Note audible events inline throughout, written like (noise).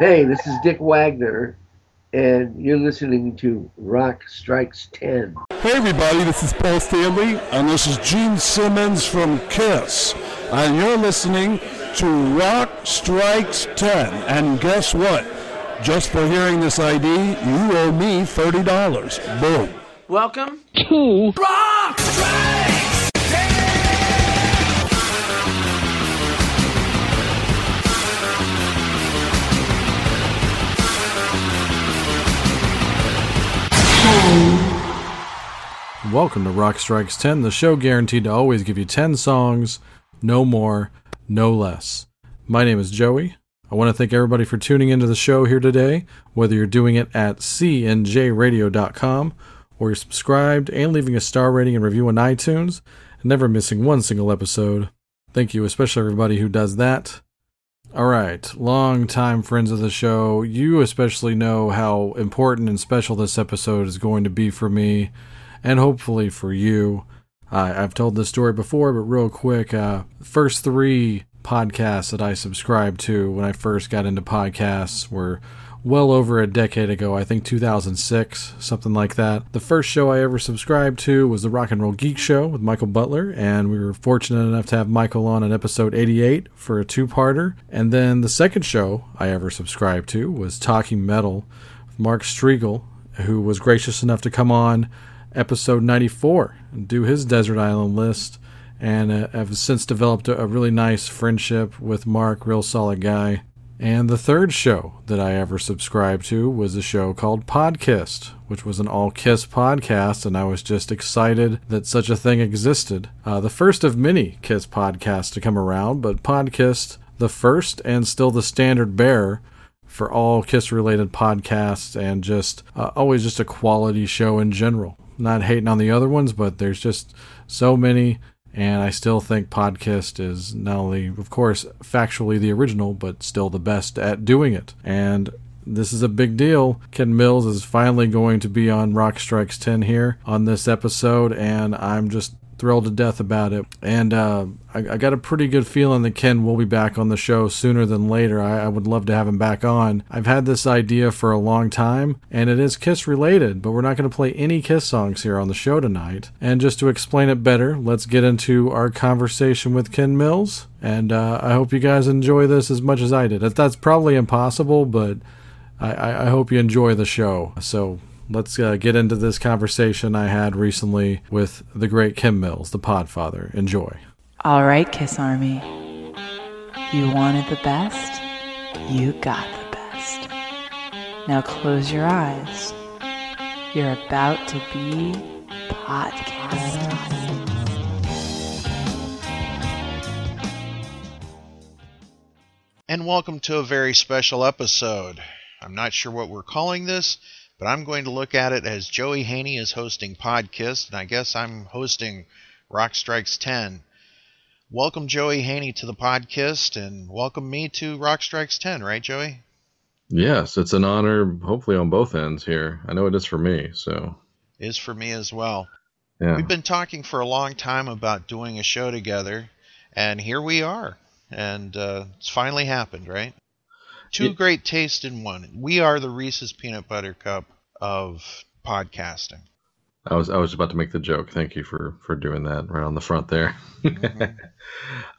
Hey, this is Dick Wagner, and you're listening to Rock Strikes 10. Hey everybody, this is Paul Stanley. And this is Gene Simmons from Kiss. And you're listening to Rock Strikes 10. And guess what? Just for hearing this ID, you owe me $30. Boom. Welcome to Rock Strikes! Welcome to Rock Strikes 10, the show guaranteed to always give you 10 songs, no more, no less. My name is Joey. I want to thank everybody for tuning into the show here today, whether you're doing it at cnjradio.com or you're subscribed and leaving a star rating and review on iTunes and never missing one single episode. Thank you, especially everybody who does that. All right, long time friends of the show, you especially know how important and special this episode is going to be for me and hopefully for you. Uh, I've told this story before, but real quick, uh, first three podcasts that I subscribed to when I first got into podcasts were well over a decade ago, I think 2006, something like that. The first show I ever subscribed to was the Rock and Roll Geek Show with Michael Butler, and we were fortunate enough to have Michael on in episode 88 for a two parter. And then the second show I ever subscribed to was Talking Metal with Mark Strigl, who was gracious enough to come on episode 94 and do his Desert Island list. And uh, have since developed a, a really nice friendship with Mark, real solid guy. And the third show that I ever subscribed to was a show called Podkissed, which was an all Kiss podcast, and I was just excited that such a thing existed. Uh, the first of many Kiss podcasts to come around, but Podkissed, the first and still the standard bearer for all Kiss related podcasts, and just uh, always just a quality show in general. Not hating on the other ones, but there's just so many and I still think Podkissed is not only, of course, factually the original, but still the best at doing it. And this is a big deal. Ken Mills is finally going to be on Rock Strikes 10 here on this episode, and I'm just thrilled to death about it. And uh, I, I, got a pretty good feeling that Ken will be back on the show sooner than later. I, I, would love to have him back on. I've had this idea for a long time, and it is Kiss related, but we're not going to play any Kiss songs here on the show tonight. And just to explain it better, let's get into our conversation with Ken Mills. And uh, I hope you guys enjoy this as much as I did. That's probably impossible, but I, I hope you enjoy the show. So let's uh, get into this conversation I had recently with the great Ken Mills, the Podfather. Enjoy. All right, Kiss Army. You wanted the best, you got the best. Now close your eyes. You're about to be Podkissed. And welcome to a very special episode. I'm not sure what we're calling this, but I'm going to look at it as Joey Haney is hosting Podkissed, and I guess I'm hosting Rock Strikes 10. Welcome Joey Haney to the Podkissed, and welcome me to Rock Strikes 10, right, Joey? Yes, it's an honor, hopefully on both ends here. I know it is for me, so. Is for me as well. Yeah. We've been talking for a long time about doing a show together, and here we are. And uh, it's finally happened, right? Two it, great tastes in one. We are the Reese's Peanut Butter Cup of podcasting. I was I was about to make the joke. Thank you for for doing that right on the front there. Mm-hmm.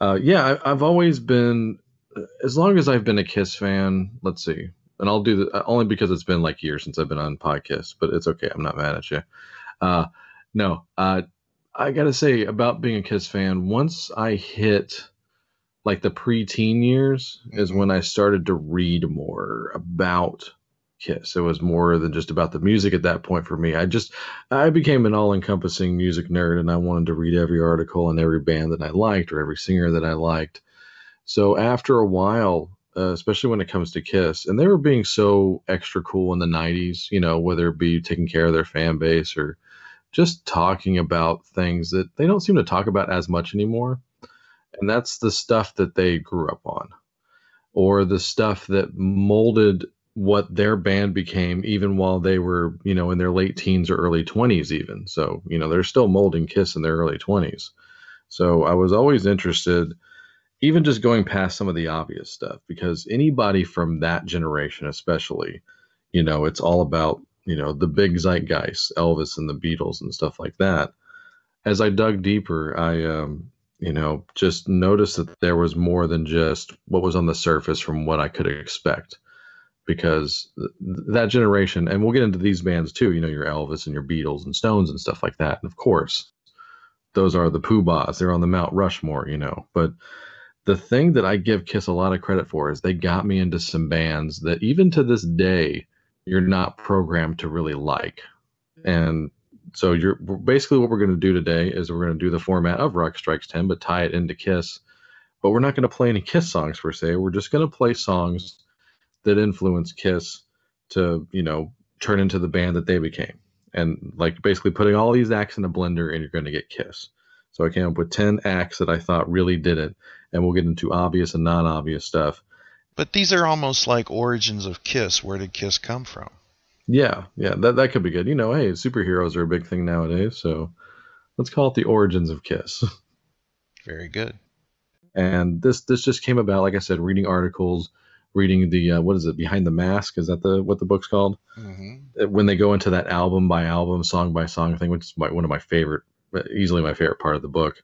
(laughs) uh, yeah, I, have always been, as long as I've been a Kiss fan. Let's see, and I'll do that only because it's been like years since I've been on Podkissed. But it's okay. I'm not mad at you. Uh, no, uh, I gotta say about being a Kiss fan. Once I hit like the preteen years is when I started to read more about Kiss. It was more than just about the music at that point for me. I just I became an all-encompassing music nerd and I wanted to read every article and every band that I liked or every singer that I liked. So after a while, uh, especially when it comes to Kiss, and they were being so extra cool in the 90s, you know, whether it be taking care of their fan base or just talking about things that they don't seem to talk about as much anymore and that's the stuff that they grew up on or the stuff that molded what their band became even while they were you know in their late teens or early 20s even so you know they're still molding kiss in their early 20s so i was always interested even just going past some of the obvious stuff, because anybody from that generation, especially, you know, it's all about, you know, the big zeitgeist, Elvis and the Beatles and stuff like that. As I dug deeper, I, um, you know, just noticed that there was more than just what was on the surface from what I could expect. Because th- that generation, and we'll get into these bands too, you know, your Elvis and your Beatles and Stones and stuff like that. And of course, those are the Pooh-Bahs. They're on the Mount Rushmore, you know. But the thing that I give Kiss a lot of credit for is they got me into some bands that even to this day you're not programmed to really like. And so you're basically what we're going to do today is we're going to do the format of Rock Strikes 10 but tie it into Kiss. But we're not going to play any Kiss songs per se. We're just going to play songs that influenced Kiss to, you know, turn into the band that they became. And like basically putting all these acts in a blender and you're going to get Kiss. So I came up with 10 acts that I thought really did it. And we'll get into obvious and non obvious stuff. But these are almost like origins of Kiss. Where did Kiss come from? Yeah, yeah, that, that could be good. You know, hey, superheroes are a big thing nowadays. So let's call it the origins of Kiss. (laughs) Very good. And this this just came about, like I said, reading articles, reading the uh, what is it behind the mask? Is that the what the book's called? Mm-hmm. When they go into that album by album, song by song thing, which is my, one of my favorite easily my favorite part of the book.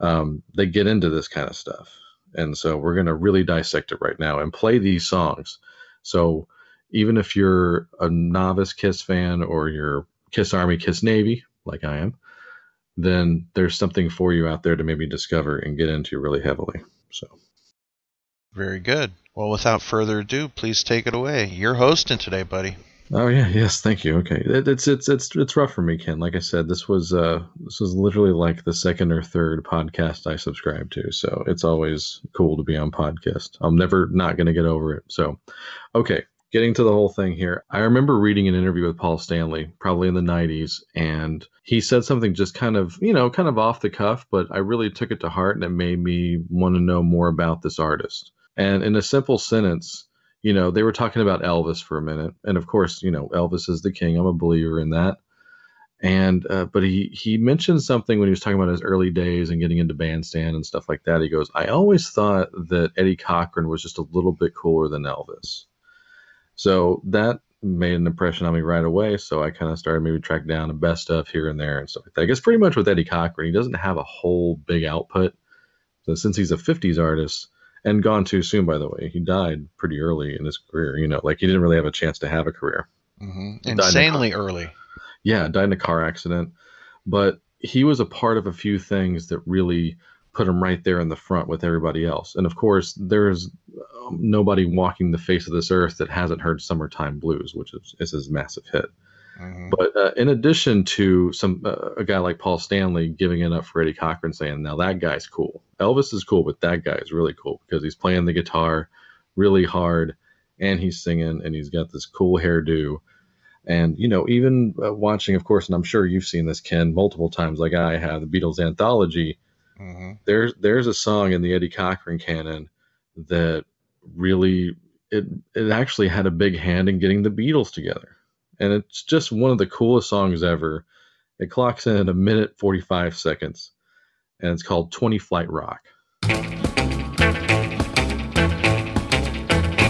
Um, they get into this kind of stuff. And so we're going to really dissect it right now and play these songs. So even if you're a novice Kiss fan or you're Kiss Army, Kiss Navy, like I am, then there's something for you out there to maybe discover and get into really heavily. So very good. Well, without further ado, please take it away. You're hosting today, buddy. Oh yeah, yes, thank you. Okay, it, it's it's it's it's rough for me, Ken. Like I said, this was uh this was literally like the second or third Podkissed I subscribed to, so it's always cool to be on podcast. I'm never not to get over it. So, okay, getting to the whole thing here. I remember reading an interview with Paul Stanley, probably in the '90s, and he said something just kind of you know kind of off the cuff, but I really took it to heart, and it made me want to know more about this artist. And in a simple sentence you know, they were talking about Elvis for a minute, and of course, you know, Elvis is the king. I'm a believer in that. And uh, but he he mentioned something when he was talking about his early days and getting into bandstand and stuff like that. He goes, "I always thought that Eddie Cochran was just a little bit cooler than Elvis." So that made an impression on me right away. So I kind of started maybe track down the best stuff here and there and stuff like that. I guess pretty much with Eddie Cochran, he doesn't have a whole big output. So since he's a 50s artist, and gone too soon. By the way, he died pretty early in his career. You know, like he didn't really have a chance to have a career. Mm-hmm. Insanely in early. Yeah, died in a car accident, but he was a part of a few things that really put him right there in the front with everybody else. And of course, there's um, nobody walking the face of this earth that hasn't heard "Summertime Blues," which is, is his massive hit. Mm-hmm. But uh, in addition to some uh, a guy like Paul Stanley giving it up for Eddie Cochran, saying, "Now that guy's cool. Elvis is cool, but that guy is really cool because he's playing the guitar really hard, and he's singing, and he's got this cool hairdo." And you know, even uh, watching, of course, and I'm sure you've seen this, Ken, multiple times, like I have, the Beatles anthology. Mm-hmm. There's there's a song in the Eddie Cochran canon that really it it actually had a big hand in getting the Beatles together and it's just one of the coolest songs ever. It clocks in at a minute 45 seconds, and it's called 20 Flight Rock.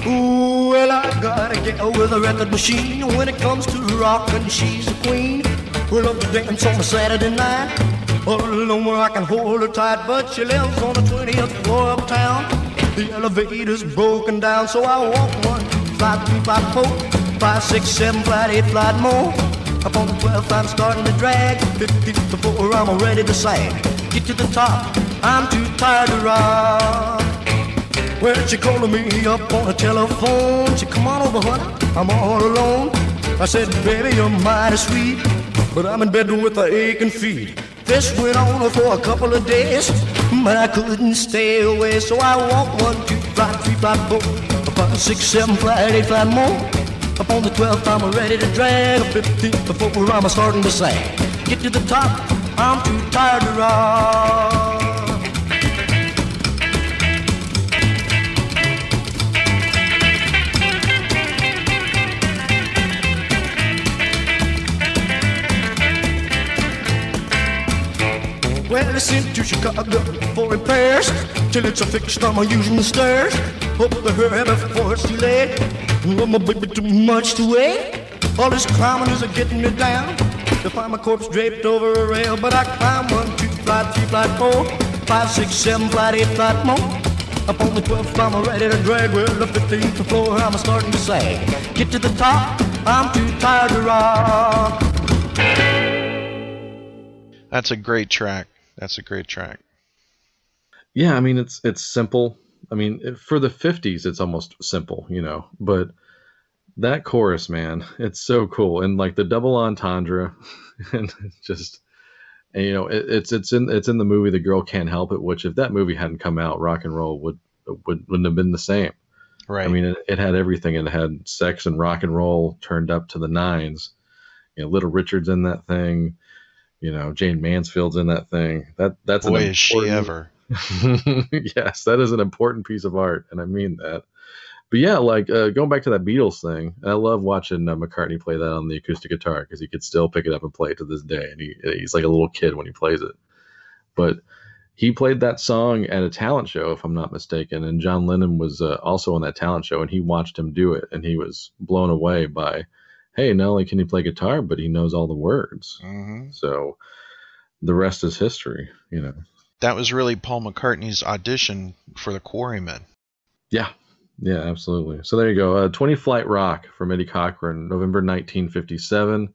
Ooh, well, I gotta get with a record machine when it comes to rockin'. She's a queen. We love to dance on a Saturday night. All alone where I can hold her tight, but she lives on the 20th floor of town. The elevator's broken down, so I walk one, five, three, five, four five, six, seven, flight, eight, flight more. Up on the 12th, I'm starting to drag. 50 before I'm already to sag. Get to the top, I'm too tired to rock. Well, she calling me up on the telephone. She come on over, honey, I'm all alone. I said, baby, you're mighty sweet, but I'm in bed with a aching feet. This went on for a couple of days, but I couldn't stay away. So I walked one, two, five, three, five, four, five, six, seven, flight, eight, flight more. Up on the 12th, I'm ready to drag. A 15th before I'm starting to sag. Get to the top, I'm too tired to rock. Well, I sent to Chicago for repairs. till it's a fixed. I'm using the stairs. Up the her before it's too late. Oh, my baby, too much to wait. All this climbing is a getting me down. To find my corpse draped over a rail, but I climb one, two, flight, three, flight, four, five, six, seven, flight, eight, flight more. Up on the 12th, I'm ready to drag. Well, the 15th floor, I'm starting to sag. Get to the top, I'm too tired to rock. That's a great track. That's a great track. Yeah, I mean it's it's simple. I mean for the 50s it's almost simple, you know, but that chorus, man, it's so cool and like the double entendre (laughs) and just and, you know, it, it's it's in it's in the movie The Girl Can't Help It, which if that movie hadn't come out, rock and roll would would wouldn't have been the same. Right. I mean, it, it had everything. It had sex and rock and roll turned up to the nines. You know, Little Richard's in that thing. You know, Jayne Mansfield's in that thing. That that's boy an is she ever. (laughs) yes, that is an important piece of art, and I mean that. But yeah, like uh, going back to that Beatles thing, I love watching uh, McCartney play that on the acoustic guitar because he could still pick it up and play it to this day, and he he's like a little kid when he plays it. But he played that song at a talent show, if I'm not mistaken, and John Lennon was uh, also on that talent show, and he watched him do it, and he was blown away by, hey, not only can he play guitar, but he knows all the words. hmm So the rest is history, you know. That was really Paul McCartney's audition for the Quarrymen. Yeah, yeah, absolutely. So there you go. Uh, 20 Flight Rock from Eddie Cochran, November 1957.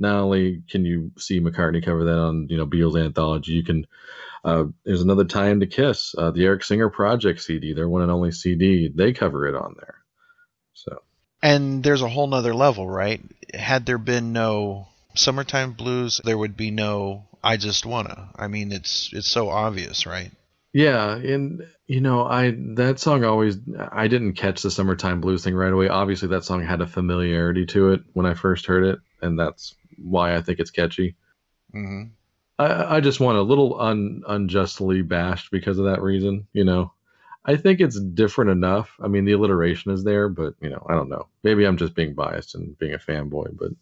Not only can you see McCartney cover that on you know Beatles anthology, you can. Uh, there's another tie-in to Kiss, uh, the Eric Singer Project CD, their one and only CD. They cover it on there. So And there's a whole nother level, right? Had there been no Summertime Blues, there would be no I Just Wanna. I mean, it's it's so obvious, right? Yeah, and you know, I that song always I didn't catch the summertime blues thing right away. Obviously, that song had a familiarity to it when I first heard it, and that's why I think it's catchy. hmm I, I just want a little un, unjustly bashed because of that reason. You know, I think it's different enough. I mean, the alliteration is there, but you know, I don't know. Maybe I'm just being biased and being a fanboy, but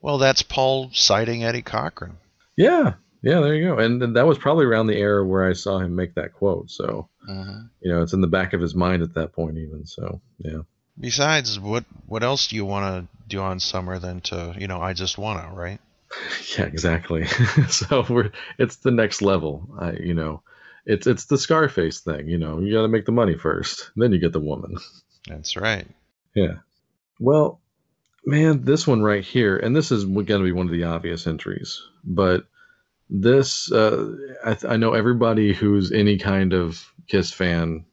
Well, that's Paul citing Eddie Cochran. yeah, yeah, there you go. And, that was probably around the era where I saw him make that quote. So hmm you know, it's in the back of his mind at that point, even. So yeah. Besides, what what else do you want to do on summer than to you know I just wanna, right? (laughs) Yeah, exactly. (laughs) so we're it's the next level. I you know, it's it's the Scarface thing. You know, you got to make the money first, then you get the woman. That's right. Yeah. Well, man, this one right here, and this is going to be one of the obvious entries, but this uh, I, th- I know everybody who's any kind of Kiss fan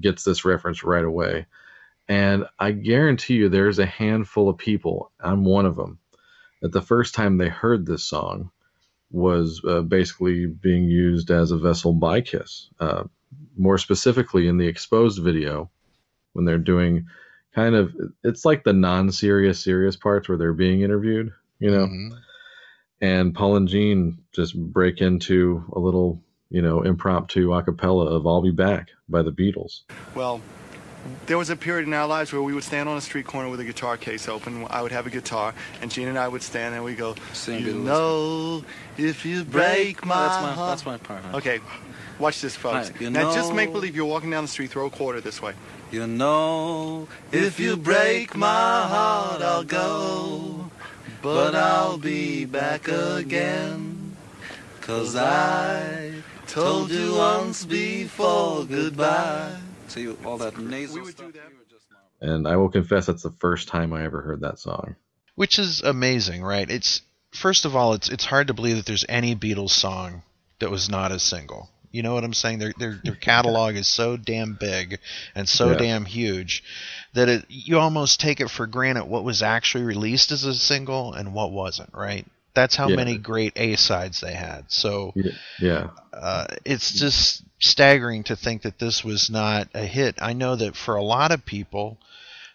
gets this reference right away, and I guarantee you, there's a handful of people. I'm one of them. That the first time they heard this song was uh, basically being used as a vessel by Kiss. Uh, more specifically, in the exposed video, when they're doing kind of it's like the non-serious serious parts where they're being interviewed you know Mhm. And paul and gene just break into a little you know impromptu a cappella of i'll be back by the beatles Well, there was a period in our lives where we would stand on a street corner with a guitar case open. I would have a guitar, and Gene and I would stand and we go, Sing You know, if you break my that's my heart. that's my part. huh? Okay, watch this, folks. Right, you now just make believe you're walking down the street, throw a quarter this way. You know, if you break my heart, I'll go, but I'll be back again. Cause I told you once before goodbye. See, all that nasal We stuff. that. we would just smile. and i will confess that's the first time i ever heard that song Which is amazing, right? It's first of all, it's it's hard to believe that there's any Beatles song that was not a single. You know what I'm saying? Their their their (laughs) catalog is so damn big and so Yeah. damn huge that it you almost take it for granted what was actually released as a single and what wasn't, right? That's how Yeah. many great A sides they had. So yeah, yeah. uh, it's just staggering to think that this was not a hit. I know that for a lot of people,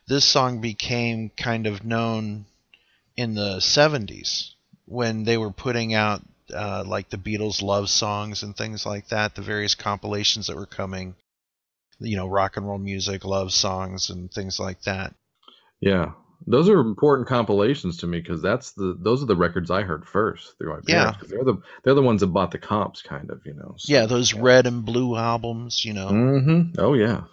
this song became kind of known in the 70s when they were putting out uh, like the Beatles love songs and things like that, the various compilations that were coming, you know, rock and roll music, love songs, and things like that. Yeah, those are important compilations to me because that's the those are the records I heard first through my Yeah. parents. 'cause they're the they're the ones that bought the comps, kind of, you know. Yeah, those red and blue albums, you know. Mm-hmm. Oh yeah.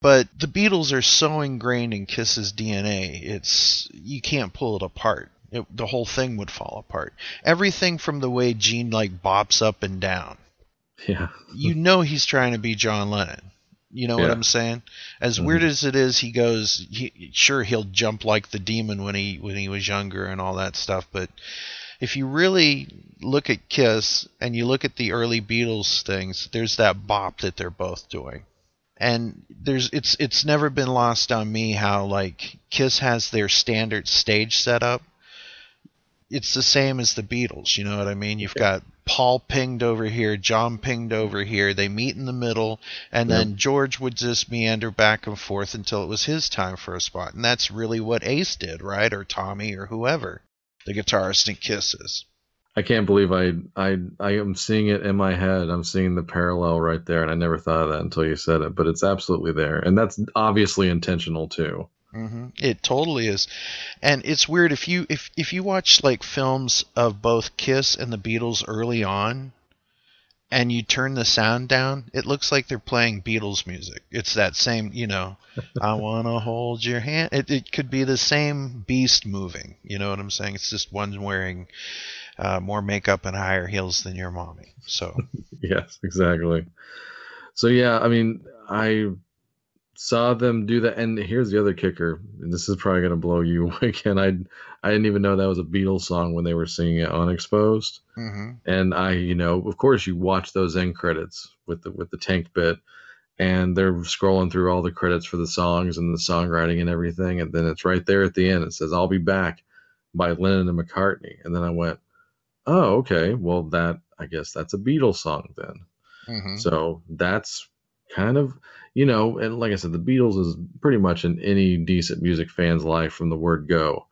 But the Beatles are so ingrained in Kiss's DNA, it's you can't pull it apart. It, the whole thing would fall apart. Everything from the way Gene like bops up and down. Yeah. (laughs) You know he's trying to be John Lennon. You know what I'm saying? As Mhm. weird as it is, he goes. He, sure, he'll jump like the demon when he when he was younger and all that stuff. But if you really look at Kiss and you look at the early Beatles things, there's that bop that they're both doing and there's it's it's never been lost on me how like Kiss has their standard stage setup. It's the same as the Beatles, you know what I mean? You've got Paul pinged over here, John pinged over here. They meet in the middle, and then George would just meander back and forth until it was his time for a spot. And that's really what Ace did, right? Or Tommy or whoever, the guitarist in Kisses. I can't believe I I I am seeing it in my head. I'm seeing the parallel right there, and I never thought of that until you said it. But it's absolutely there, and that's obviously intentional too. Hmm It totally is, and it's weird if you if if you watch like films of both Kiss and the Beatles early on, and you turn the sound down, it looks like they're playing Beatles music. It's that same, you know, I (laughs) wanna hold your hand. It it could be the same beast moving. You know what I'm saying? It's just one wearing uh, more makeup and higher heels than your mommy. So (laughs) yes, exactly. So yeah, I mean, I saw them do that, and here's the other kicker. And this is probably gonna blow you away (laughs) again. I I didn't even know that was a Beatles song when they were singing it on Exposed. mhm. and I, you know, of course, you watch those end credits with the with the tank bit, and they're scrolling through all the credits for the songs and the songwriting and everything, and then it's right there at the end. It says "I'll be back" by Lennon and McCartney, and then I went, "Oh, okay. Well, that I guess that's a Beatles song then." Mhm. So that's kind of, you know, and like I said, the Beatles is pretty much in any decent music fan's life from the word go.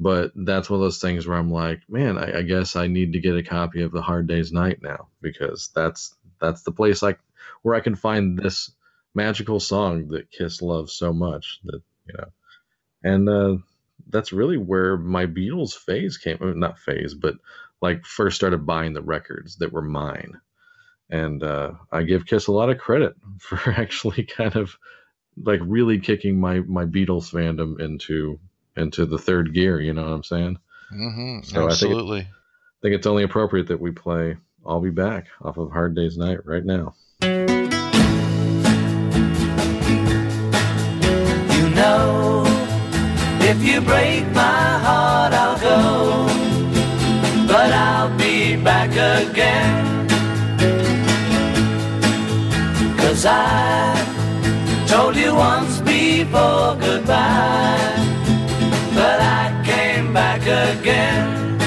But that's one of those things where I'm like, man, I, I guess I need to get a copy of the Hard Day's Night now because that's that's the place like where I can find this magical song that Kiss loves so much that you know, and uh, that's really where my Beatles phase came. Not phase, but like first started buying the records that were mine and uh, I give Kiss a lot of credit (laughs) for actually kind of like really kicking my my Beatles fandom into into the third gear. You know what I'm saying? Mhm. So I think it- Absolutely. I think it's only appropriate that we play "I'll Be Back" off of Hard Day's Night right now. You know, if you break my heart, I'll go, but I'll be back again. I told you once before goodbye, but I came back again.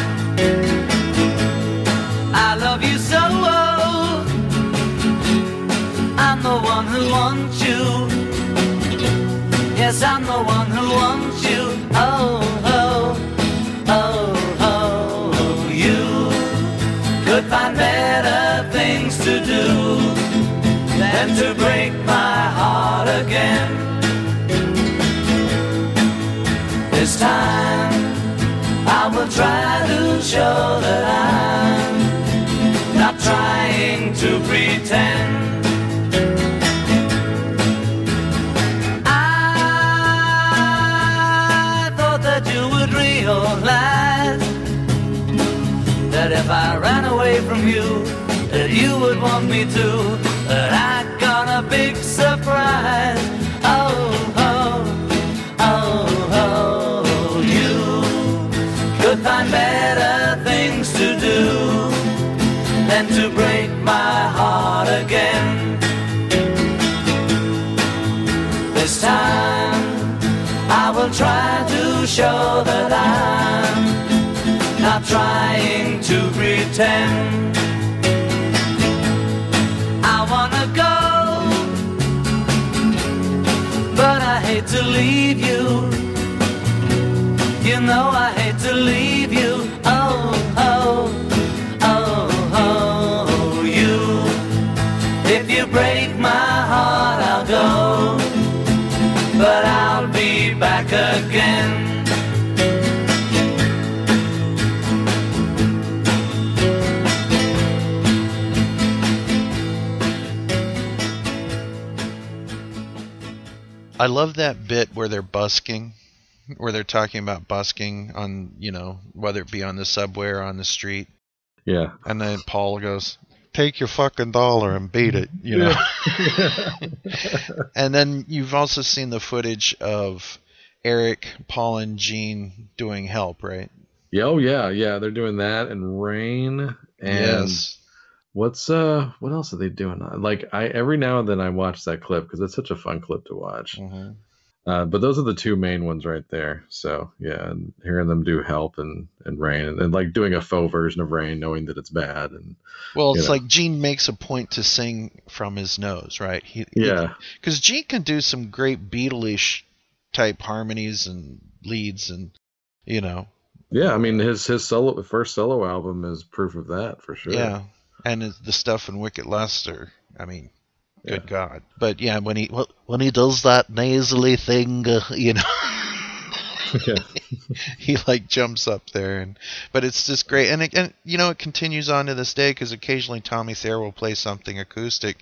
I love you so, I'm the one who wants you. Yes, I'm the one who wants you. Oh, oh, oh, oh. You could find better things to do than to break my heart again. This time I will try to show that I'm not trying to pretend. I thought that you would realize that if I ran away from you, that you would want me to. But I got a big surprise. Oh, oh, oh, oh, you could find better things to do than to break my heart again. This time I will try to show that I'm not trying to pretend. Hate to leave you. You know I hate to leave you. Oh, oh, oh, oh, you. If you break my heart, I'll go, but I'll be back again. I love that bit where they're busking, where they're talking about busking on, you know, whether it be on the subway or on the street. Yeah. And then Paul goes, "Take your fucking dollar and beat it," you know. (laughs) and then you've also seen the footage of Eric, Paul, and Gene doing help, right? Yeah, oh yeah, yeah. They're doing that and rain and Yes. What's uh what else are they doing? Like I every now and then I watch that clip because it's such a fun clip to watch. Mm-hmm. Uh, but those are the two main ones right there. So yeah, and hearing them do help and and rain and, and like doing a faux version of rain, knowing that it's bad and Well, you it's know. like Gene makes a point to sing from his nose, right? He, Yeah. Because Gene can do some great Beatleish type harmonies and leads, and you know, yeah. I mean his his solo first solo album is proof of that for sure. yeah. And the stuff in Wicked Lester, I mean, good God. But yeah, when he when he does that nasally thing, uh, you know. (laughs) he like jumps up there and but it's just great and it, and you know it continues on to this day because occasionally tommy thayer will play something acoustic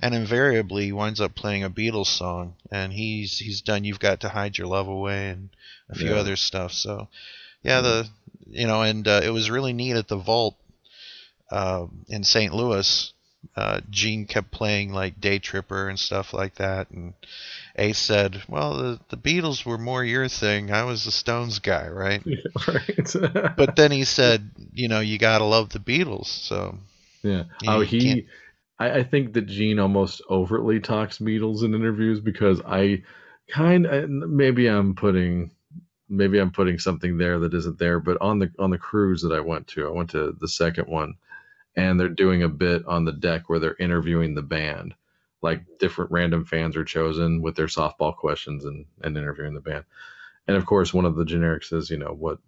and invariably he winds up playing a beatles song and he's he's done you've got to hide your love away and a few Yeah. other stuff so yeah the you know and uh, it was really neat at the vault uh, in st louis uh, Gene kept playing like Day Tripper and stuff like that, and Ace said, "Well, the the Beatles were more your thing. I was the Stones guy, right?" (laughs) right. (laughs) but then he said, "You know, you gotta love the Beatles." So Yeah. You oh, he. I, I think that Gene almost overtly talks Beatles in interviews because I kind of maybe I'm putting maybe I'm putting something there that isn't there. But on the on the cruise that I went to, I went to the second one, and they're doing a bit on the deck where they're interviewing the band. Like different random fans are chosen with their softball questions and and interviewing the band. And of course, one of the generics is, you know, what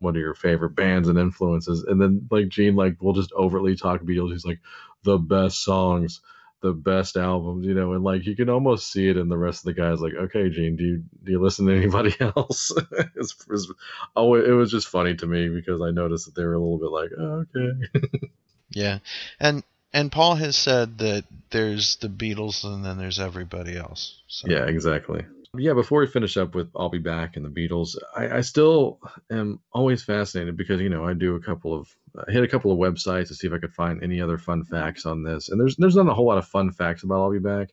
what are your favorite bands and influences? And then like Gene like we'll just overtly talk Beatles. He's like the best songs, the best albums, you know, and like you can almost see it in the rest of the guys. Like, okay, Gene, do you do you listen to anybody (laughs) else? it's, it's, oh, it was just funny to me because I noticed that they were a little bit like, oh, okay, (laughs) yeah, and and Paul has said that there's the Beatles and then there's everybody else. So. yeah, exactly. Yeah, before we finish up with I'll Be Back and the Beatles, I, I still am always fascinated because you know I do a couple of I hit a couple of websites to see if I could find any other fun facts on this, and there's there's not a whole lot of fun facts about I'll Be Back,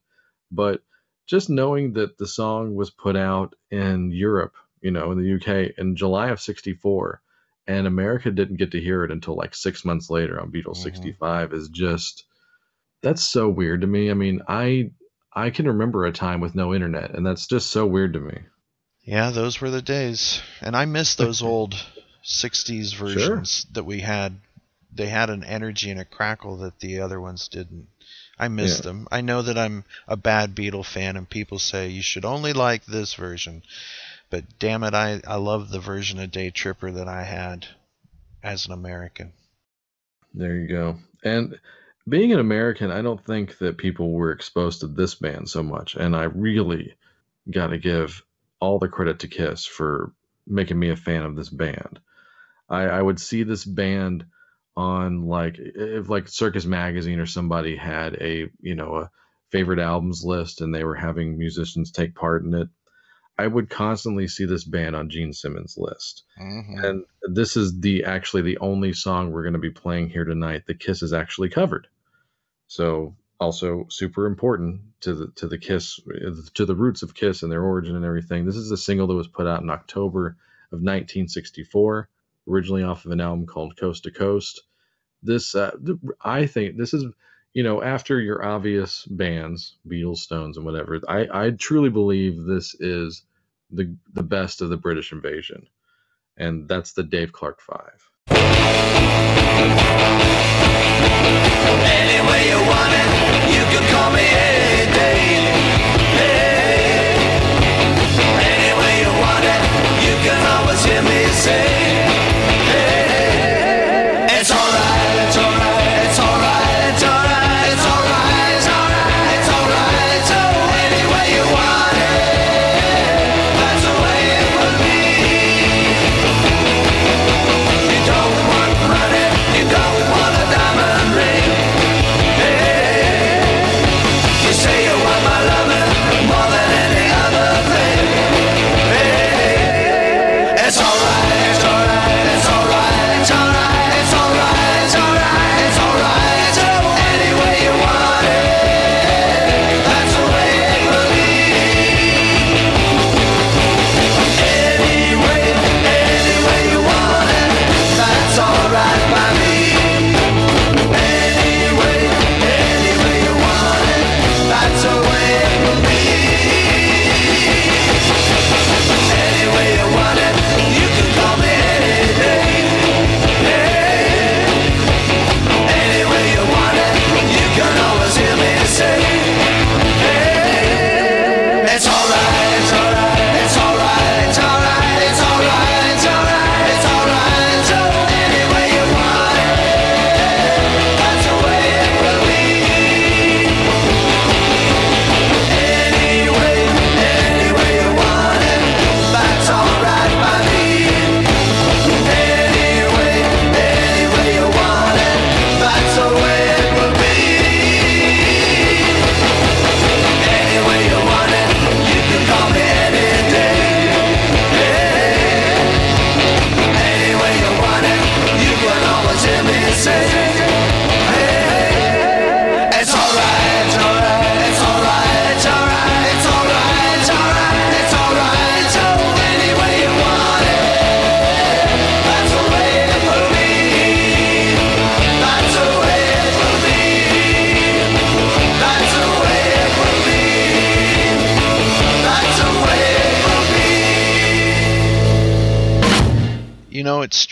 but just knowing that the song was put out in Europe, you know, in the UK in July of '64, and America didn't get to hear it until like six months later on Beatles Mhm. '65 is just that's so weird to me. I mean, I I can remember a time with no internet, and that's just so weird to me. Yeah, those were the days, and I miss (laughs) those old '60s versions that we had. They had an energy and a crackle that the other ones didn't. I miss Yeah. them. I know that I'm a bad Beatle fan, and people say you should only like this version, but damn it, I I love the version of Day Tripper that I had as an American. There you go. And being an American, I don't think that people were exposed to this band so much, and I really got to give all the credit to Kiss for making me a fan of this band. I, I would see this band on like if like Circus Magazine or somebody had a you know a favorite albums list and they were having musicians take part in it. I would constantly see this band on Gene Simmons' list. Mhm. And this is the actually the only song we're going to be playing here tonight that Kiss is actually covered. So also super important to the to the Kiss to the roots of Kiss and their origin and everything. This is a single that was put out in October of 1964, originally off of an album called Coast to Coast. This uh, I think this is you know after your obvious bands, Beatles, Stones, and whatever. I I truly believe this is the the best of the British invasion. And that's the Dave Clark Five.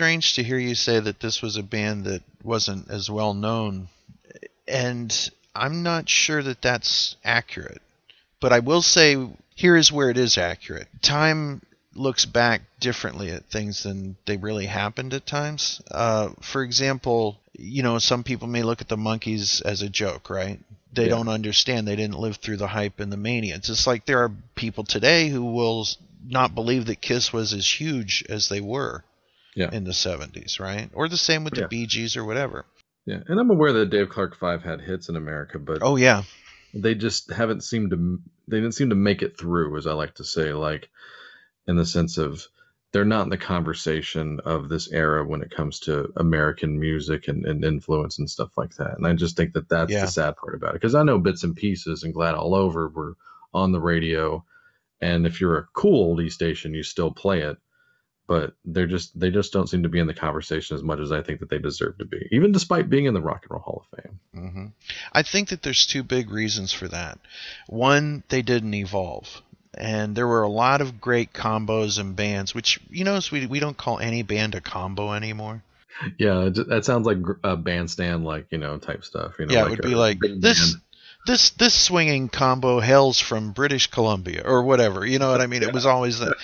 Strange to hear you say that this was a band that wasn't as well known, and I'm not sure that that's accurate. But I will say here is where it is accurate. Time looks back differently at things than they really happened at times. Uh, for example, you know, some people may look at the Monkees as a joke, right? They Yeah. don't understand. They didn't live through the hype and the mania. It's just like there are people today who will not believe that Kiss was as huge as they were Yeah. in the 70s, right? Or the same with the Yeah. Bee Gees or whatever. Yeah, and I'm aware that Dave Clark Five had hits in America, but Oh, yeah. they just haven't seemed to they didn't seem to make it through as i like to say like in the sense of they're not in the conversation of this era when it comes to american music and, and influence and stuff like that and i just think that that's Yeah. the sad part about it because i know bits and pieces and glad all over were on the radio and if you're a cool oldie station you still play it but they're just they just don't seem to be in the conversation as much as i think that they deserve to be even despite being in the rock and roll hall of fame hmm I think that there's two big reasons for that. One, they didn't evolve. And there were a lot of great combos and bands, which, you notice we, we don't call any band a combo anymore. Yeah, that sounds like a bandstand, like you know, type stuff. You know, yeah, it would be like this. band. This this swinging combo hails from British Columbia or whatever. You know what I mean? It was always that.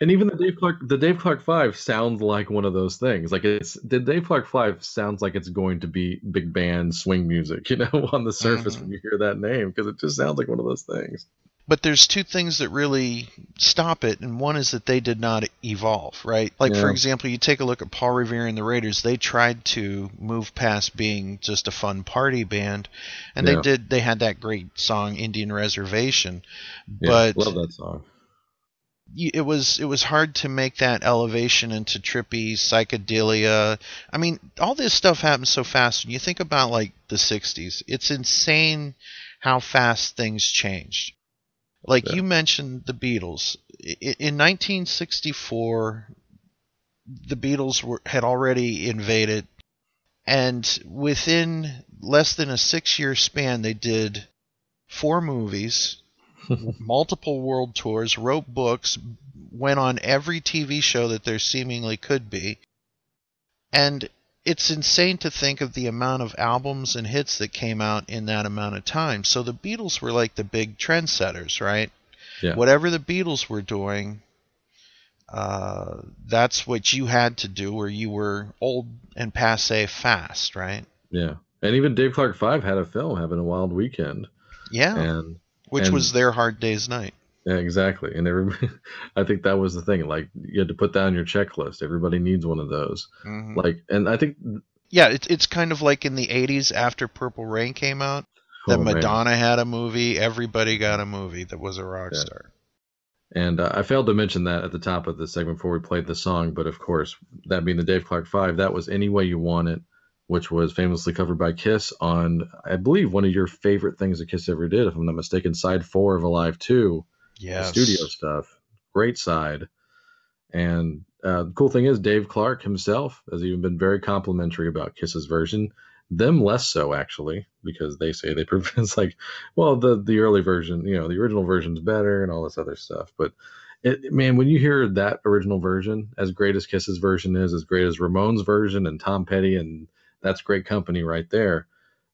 And even the Dave Clark, the Dave Clark Five sounds like one of those things. Like it's the Dave Clark Five sounds like it's going to be big band swing music. (laughs) You know, on the surface Mhm. when you hear that name, because it just sounds like one of those things. But there's two things that really stop it, and one is that they did not evolve, right? Like for example, you take a look at Paul Revere and the Raiders. They tried to move past being just a fun party band, and Yeah. they did. They had that great song "Indian Reservation," Yeah, but love that song. It was it was hard to make that elevation into trippy psychedelia. I mean, all this stuff happens so fast. When you think about like the '60s, it's insane how fast things changed. Like Yeah. you mentioned the Beatles. In 1964, the Beatles were, had already invaded, and within less than a six-year span, they did four movies, (laughs) multiple world tours, wrote books, went on every TV show that there seemingly could be. And it's insane to think of the amount of albums and hits that came out in that amount of time. So the Beatles were like the big trendsetters, right? Yeah. Whatever the Beatles were doing, uh, that's what you had to do, or you were old and passe fast, right? Yeah, and even Dave Clark Five had a film, having a wild weekend, Yeah. and Which and- was their Hard Day's Night. Yeah, exactly. And everybody, (laughs) I think that was the thing. Like you had to put that on your checklist. Everybody needs one of those. Mhm. Like, and I think Yeah, it's it's kind of like in the '80s after Purple Rain came out, that Oh, man. Madonna had a movie. Everybody got a movie that was a rock Yeah. star. And uh, I failed to mention that at the top of the segment before we played the song, but of course, that being the Dave Clark Five, that was Any Way You Want It, which was famously covered by Kiss on, I believe, one of your favorite things that Kiss ever did, if I'm not mistaken, side four of Alive 2, Yeah. studio stuff. Great side. And uh, the cool thing is, Dave Clark himself has even been very complimentary about Kiss's version. Them less so, actually, because they say they (laughs) prefer. It's like, well, the the early version, you know, the original version's better and all this other stuff. But it, man, when you hear that original version, as great as Kiss's version is, as great as Ramone's version and Tom Petty, and that's great company right there.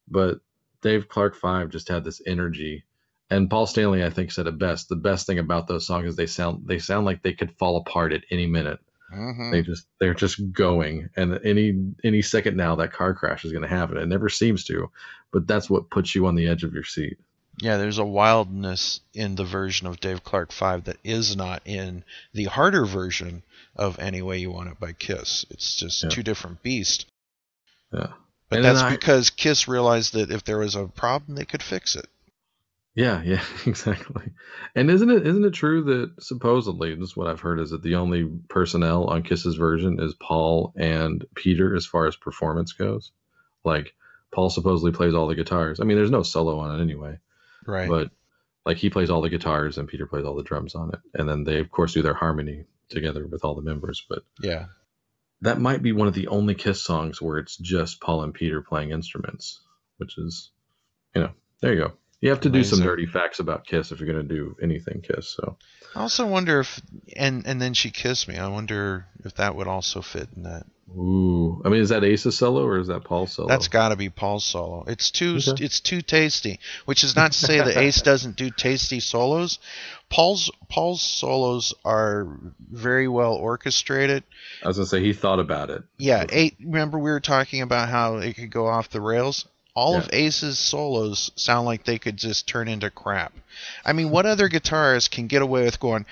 But Dave Clark Five just had this energy, and Paul Stanley, I think, said it best. The best thing about those songs is they sound they sound like they could fall apart at any minute. Mhm. They just they're just going, and any any second now that car crash is going to happen. It never seems to, but that's what puts you on the edge of your seat. Yeah, there's a wildness in the version of Dave Clark 5 that is not in the harder version of Any Way You Want It by Kiss. It's just Yeah. two different beasts. Yeah, But And that's I- because Kiss realized that if there was a problem, they could fix it. Yeah, (laughs) yeah, exactly. And isn't it isn't it true that supposedly this is what I've heard is that the only personnel on Kiss's version is Paul and Peter as far as performance goes. Like Paul supposedly plays all the guitars. I mean, there's no solo on it anyway, Right. but like he plays all the guitars and Peter plays all the drums on it, and then they of course do their harmony together with all the members. But yeah. That might be one of the only Kiss songs where it's just Paul and Peter playing instruments, which is, you know, there you go. You have to do some Amazing. dirty facts about Kiss if you're going to do anything Kiss. So I also wonder if and and then she kissed me. I wonder if that would also fit in that. Ooh, I mean, is that Ace's solo or is that Paul's solo? That's got to be Paul's solo. It's too Okay. it's too tasty. Which is not to say that Ace (laughs) doesn't do tasty solos. Paul's Paul's solos are very well orchestrated. I was gonna say he thought about it. Yeah, eight. Remember we were talking about how it could go off the rails. All of Ace's solos sound like they could just turn into crap. I mean, what other guitarist can get away with going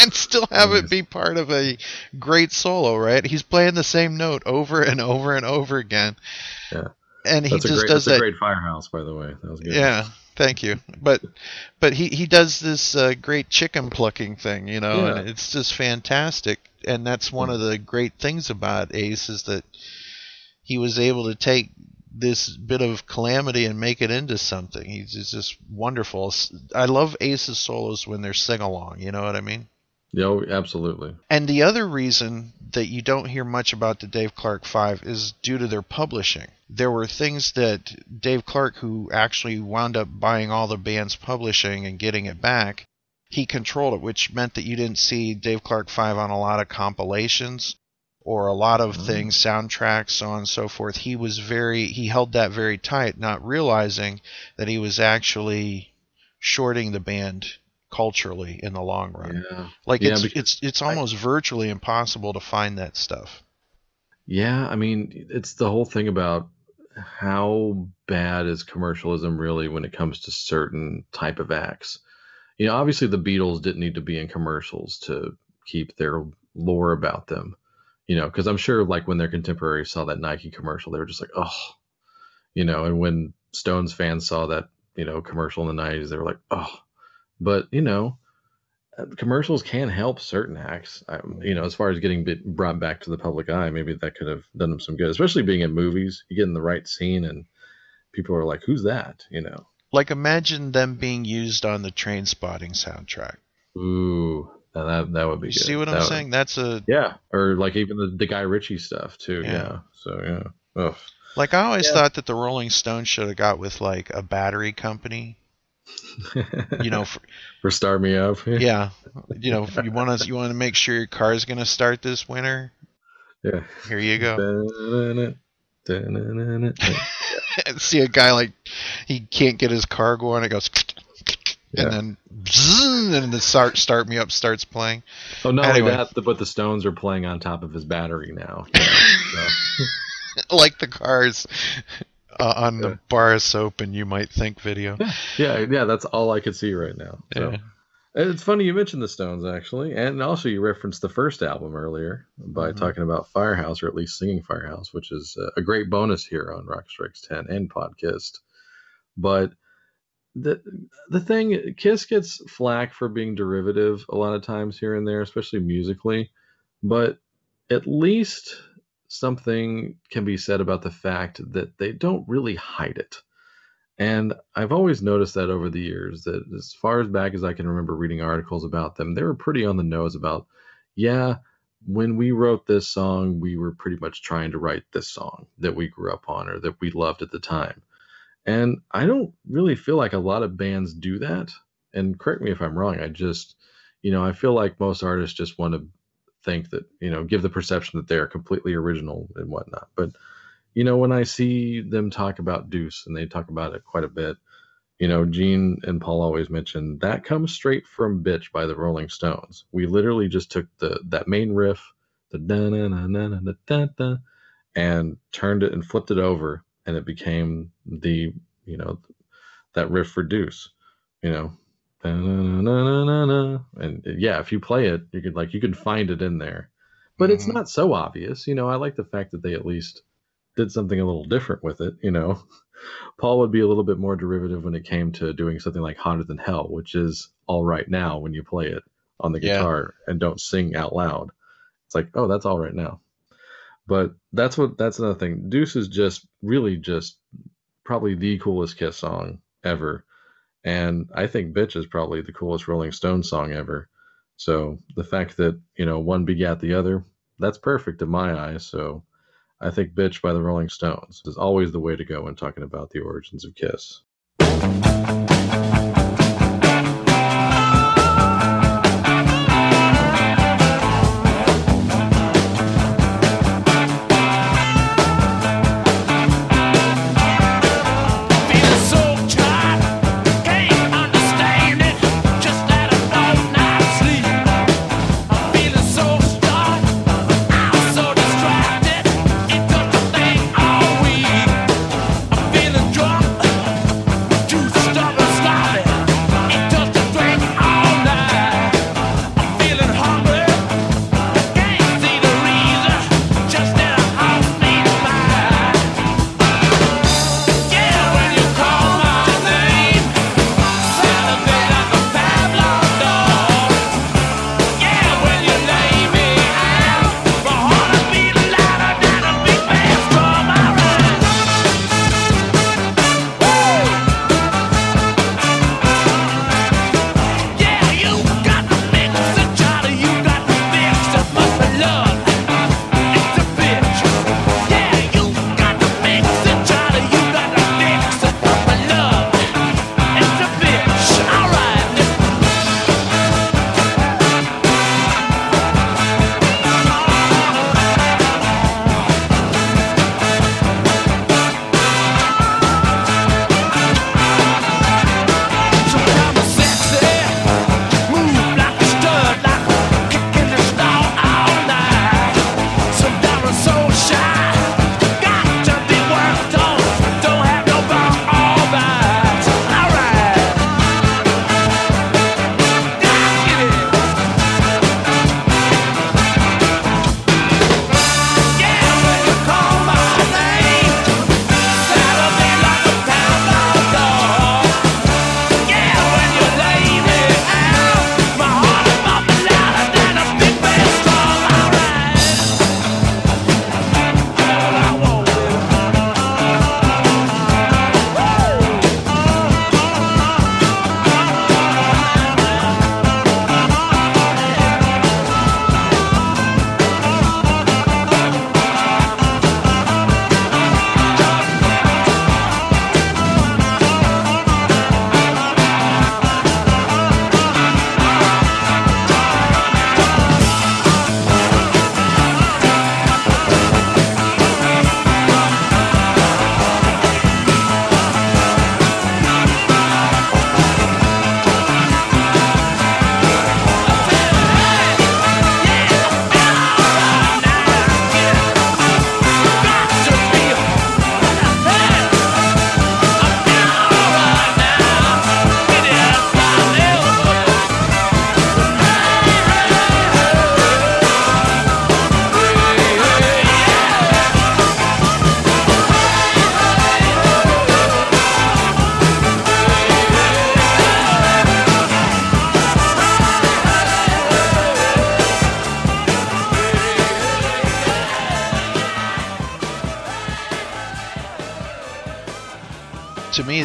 and still have it be part of a great solo, right? He's playing the same note over and over and over again. Yeah. And he That's just great, does that's that a great firehouse, by the way. That was good. yeah, thank you. But but he he does this uh, great chicken plucking thing, you know, Yeah. and it's just fantastic. And that's one of the great things about Ace is that he was able to take this bit of calamity and make it into something. He's just- just wonderful. I love Ace's solos when they're sing along. You know what I mean? Yeah, oh, absolutely. And the other reason that you don't hear much about the Dave Clark Five is due to their publishing. There were things that Dave Clark, who actually wound up buying all the band's publishing and getting it back, he controlled it, which meant that you didn't see Dave Clark Five on a lot of compilations or a lot of mm-hmm. things, soundtracks, so on and so forth. He was very he held that very tight, not realizing that he was actually shorting the band culturally in the long run. Yeah. Like Yeah, it's it's it's almost virtually impossible to find that stuff. Yeah, I mean, it's the whole thing about how bad is commercialism really when it comes to certain type of acts. You know, obviously the Beatles didn't need to be in commercials to keep their lore about them. You know, because I'm sure like when their contemporaries saw that Nike commercial, they were just like, oh, you know, and when Stones fans saw that, you know, commercial in the 90s, they were like, oh, but you know, uh, commercials can help certain acts. Um, you know, as far as getting bit, brought back to the public eye, maybe that could have done them some good, especially being in movies. You get in the right scene, and people are like, "Who's that?" You know. Like imagine them being used on the Trainspotting soundtrack. Ooh, now that that would be You good. see what That I'm would- saying? That's a Yeah, or like even the, the Guy Ritchie stuff too. Yeah. Yeah. So yeah. Ugh. like I always Yeah. thought that the Rolling Stones should have got with like a battery company. You know, for, (laughs) For Start Me Up. (laughs) yeah, you know, if you want to you want to make sure your car's gonna start this winter. Yeah. Here you go. (laughs) See a guy like he can't get his car going. It goes, Yeah. and then bzzz, and the start start me up starts playing. Oh, not Anyway. only that, but the Stones are playing on top of his battery now. (laughs) you know, so. like the cars uh, on the bar of soap and you might think video. yeah, yeah, that's all I could see right now. So Yeah. it's funny you mentioned the Stones actually, and also you referenced the first album earlier by Mm-hmm. talking about Firehouse, or at least singing Firehouse, which is uh, a great bonus here on Rock Strikes Ten and podcast. But the the thing, Kiss gets flack for being derivative a lot of times here and there, especially musically. But at least something can be said about the fact that they don't really hide it. And I've always noticed that over the years that as far as back as I can remember reading articles about them, they were pretty on the nose about, yeah, when we wrote this song, we were pretty much trying to write this song that we grew up on or that we loved at the time. And I don't really feel like a lot of bands do that. And correct me if I'm wrong. I just, you know, I feel like most artists just want to think that, you know, give the perception that they're completely original and whatnot. But, you know, when I see them talk about Deuce and they talk about it quite a bit, you know, Gene and Paul always mention that comes straight from Bitch by the Rolling Stones. We literally just took the that main riff, the da na na na na da da, and turned it and flipped it over, and it became the you know that riff for Deuce, you know, and yeah, if you play it, you could like you can find it in there, but it's Mhm. not so obvious. You know, I like the fact that they at least did something a little different with it. You know, (laughs) Paul would be a little bit more derivative when it came to doing something like Hotter Than Hell, which is all right now when you play it on the Yeah. guitar and don't sing out loud. It's like, oh, that's all right now. But that's what that's another thing. Deuce is just really just probably the coolest Kiss song ever. And I think Bitch is probably the coolest Rolling Stone song ever. So the fact that, you know, one begat the other, that's perfect in my eyes. So I think Bitch by the Rolling Stones is always the way to go when talking about the origins of Kiss.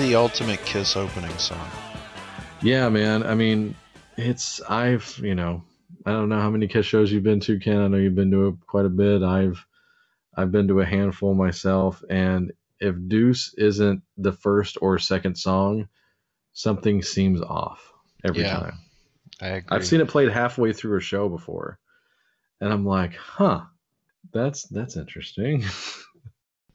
The ultimate Kiss opening song. Yeah, man. I mean, it's I've you know I don't know how many Kiss shows you've been to, Ken. I know you've been to it quite a bit. I've I've been to a handful myself, and if Deuce isn't the first or second song, something seems off every Yeah, time. I agree. I've seen it played halfway through a show before, and I'm like, huh, that's that's interesting. (laughs)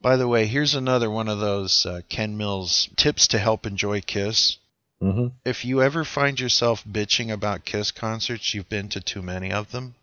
By the way, here's another one of those uh, Ken Mills tips to help enjoy Kiss. hmm If you ever find yourself bitching about Kiss concerts, you've been to too many of them.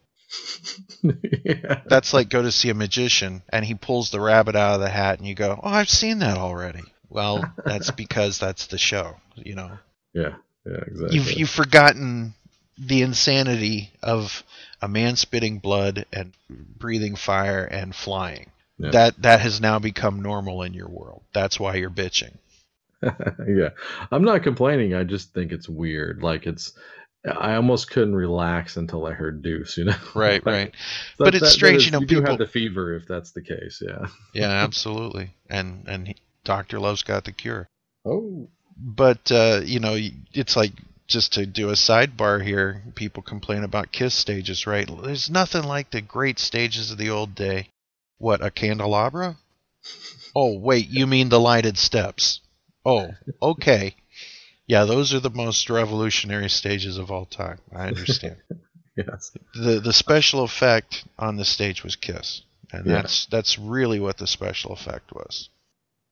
yeah. (laughs) (laughs) That's like go to see a magician and he pulls the rabbit out of the hat and you go, "Oh, I've seen that already." Well, that's (laughs) because that's the show, you know. Yeah, yeah, exactly. You've you've forgotten the insanity of a man spitting blood and breathing fire and flying. Yeah. That that has now become normal in your world. That's why you're bitching. (laughs) yeah, I'm not complaining. I just think it's weird. Like it's, I almost couldn't relax until I heard Deuce. You know, (laughs) Right, Like, right. that- But it's that- that strange, is- you know, You people- have the fever if that's the case. Yeah. (laughs) Yeah, absolutely. And and he, Doctor Love's got the cure. Oh. But uh, you know, it's like just to do a sidebar here. People complain about Kiss stages, right? There's nothing like the great stages of the old day. What, a candelabra? Oh, wait, you mean the lighted steps. Oh, okay. Yeah, those are the most revolutionary stages of all time. I understand. (laughs) yes. the the special effect on the stage was Kiss. And Yeah. that's that's really what the special effect was.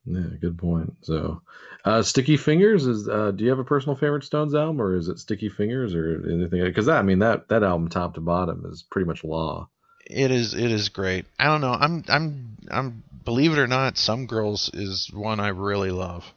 Yeah, good point. So, uh, Sticky Fingers is. Uh, do you have a personal favorite Stones album, or is it Sticky Fingers, or anything? Because that, I mean, that that album, top to bottom, is pretty much law. It is it is great. I don't know. I'm I'm I'm believe it or not, Some Girls is one I really love.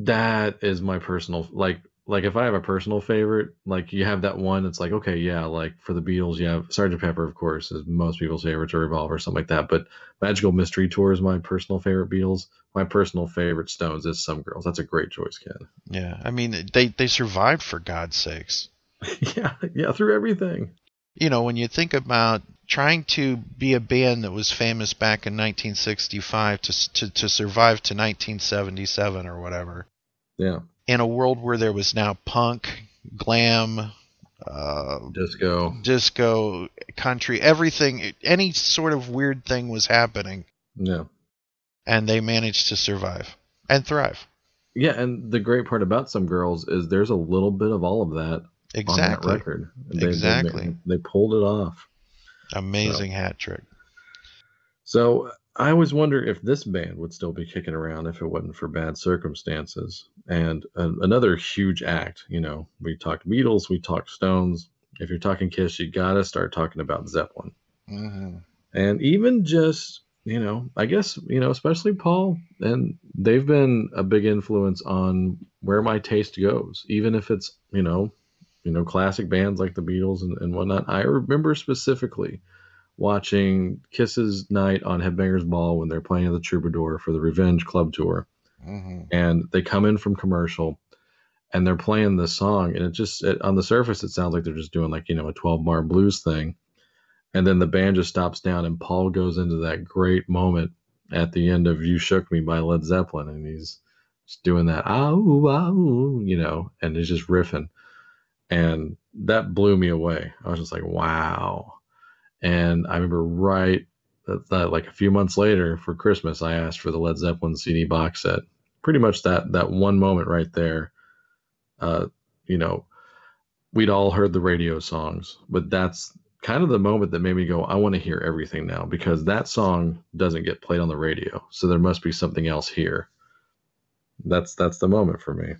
That is my personal like. Like if I have a personal favorite, like you have that one, it's like okay, yeah. Like for the Beatles, you have Sergeant Pepper, of course, is most people's favorites, or Revolver, something like that. But Magical Mystery Tour is my personal favorite Beatles. My personal favorite Stones is Some Girls. That's a great choice, Ken. Yeah. I mean they they survived for God's sakes. (laughs) yeah, yeah, through everything. You know, when you think about trying to be a band that was famous back in 1965 to to to survive to 1977 or whatever. Yeah. in a world where there was now punk, glam, uh, disco, disco, country, everything, any sort of weird thing was happening, Yeah. and they managed to survive and thrive. Yeah, and the great part about some girls is there's a little bit of all of that Exactly. on that record. They, they- Exactly. They, pulled it off. Amazing hat trick. So I always wonder if this band would still be kicking around if it wasn't for bad circumstances. And uh, another huge act, you know, we talked Beatles, we talked Stones. If you're talking Kiss, you gotta start talking about Zeppelin. hmm and even just you know i guess you know especially paul and they've been a big influence on where my taste goes even if it's you know you know classic bands like the beatles and, and whatnot. I remember specifically watching Kiss's night on headbangers ball when they're playing at the troubadour for the revenge club tour. Hmm and they come in from commercial and they're playing this song and it just it, on the surface it sounds like they're just doing like you know a 12 bar blues thing. And then the band just stops down and paul goes into that great moment at the end of you shook me by led zeppelin and he's just doing that ow, ow, you know and he's just riffing and that blew me away. I was just like wow. And i remember right that, that like a few months later for christmas i asked for the led zeppelin cd box set. Pretty much that that one moment right there uh you know we'd all heard the radio songs but that's kind of the moment that made me go i want to hear everything now because that song doesn't get played on the radio so there must be something else here. That's that's the moment for me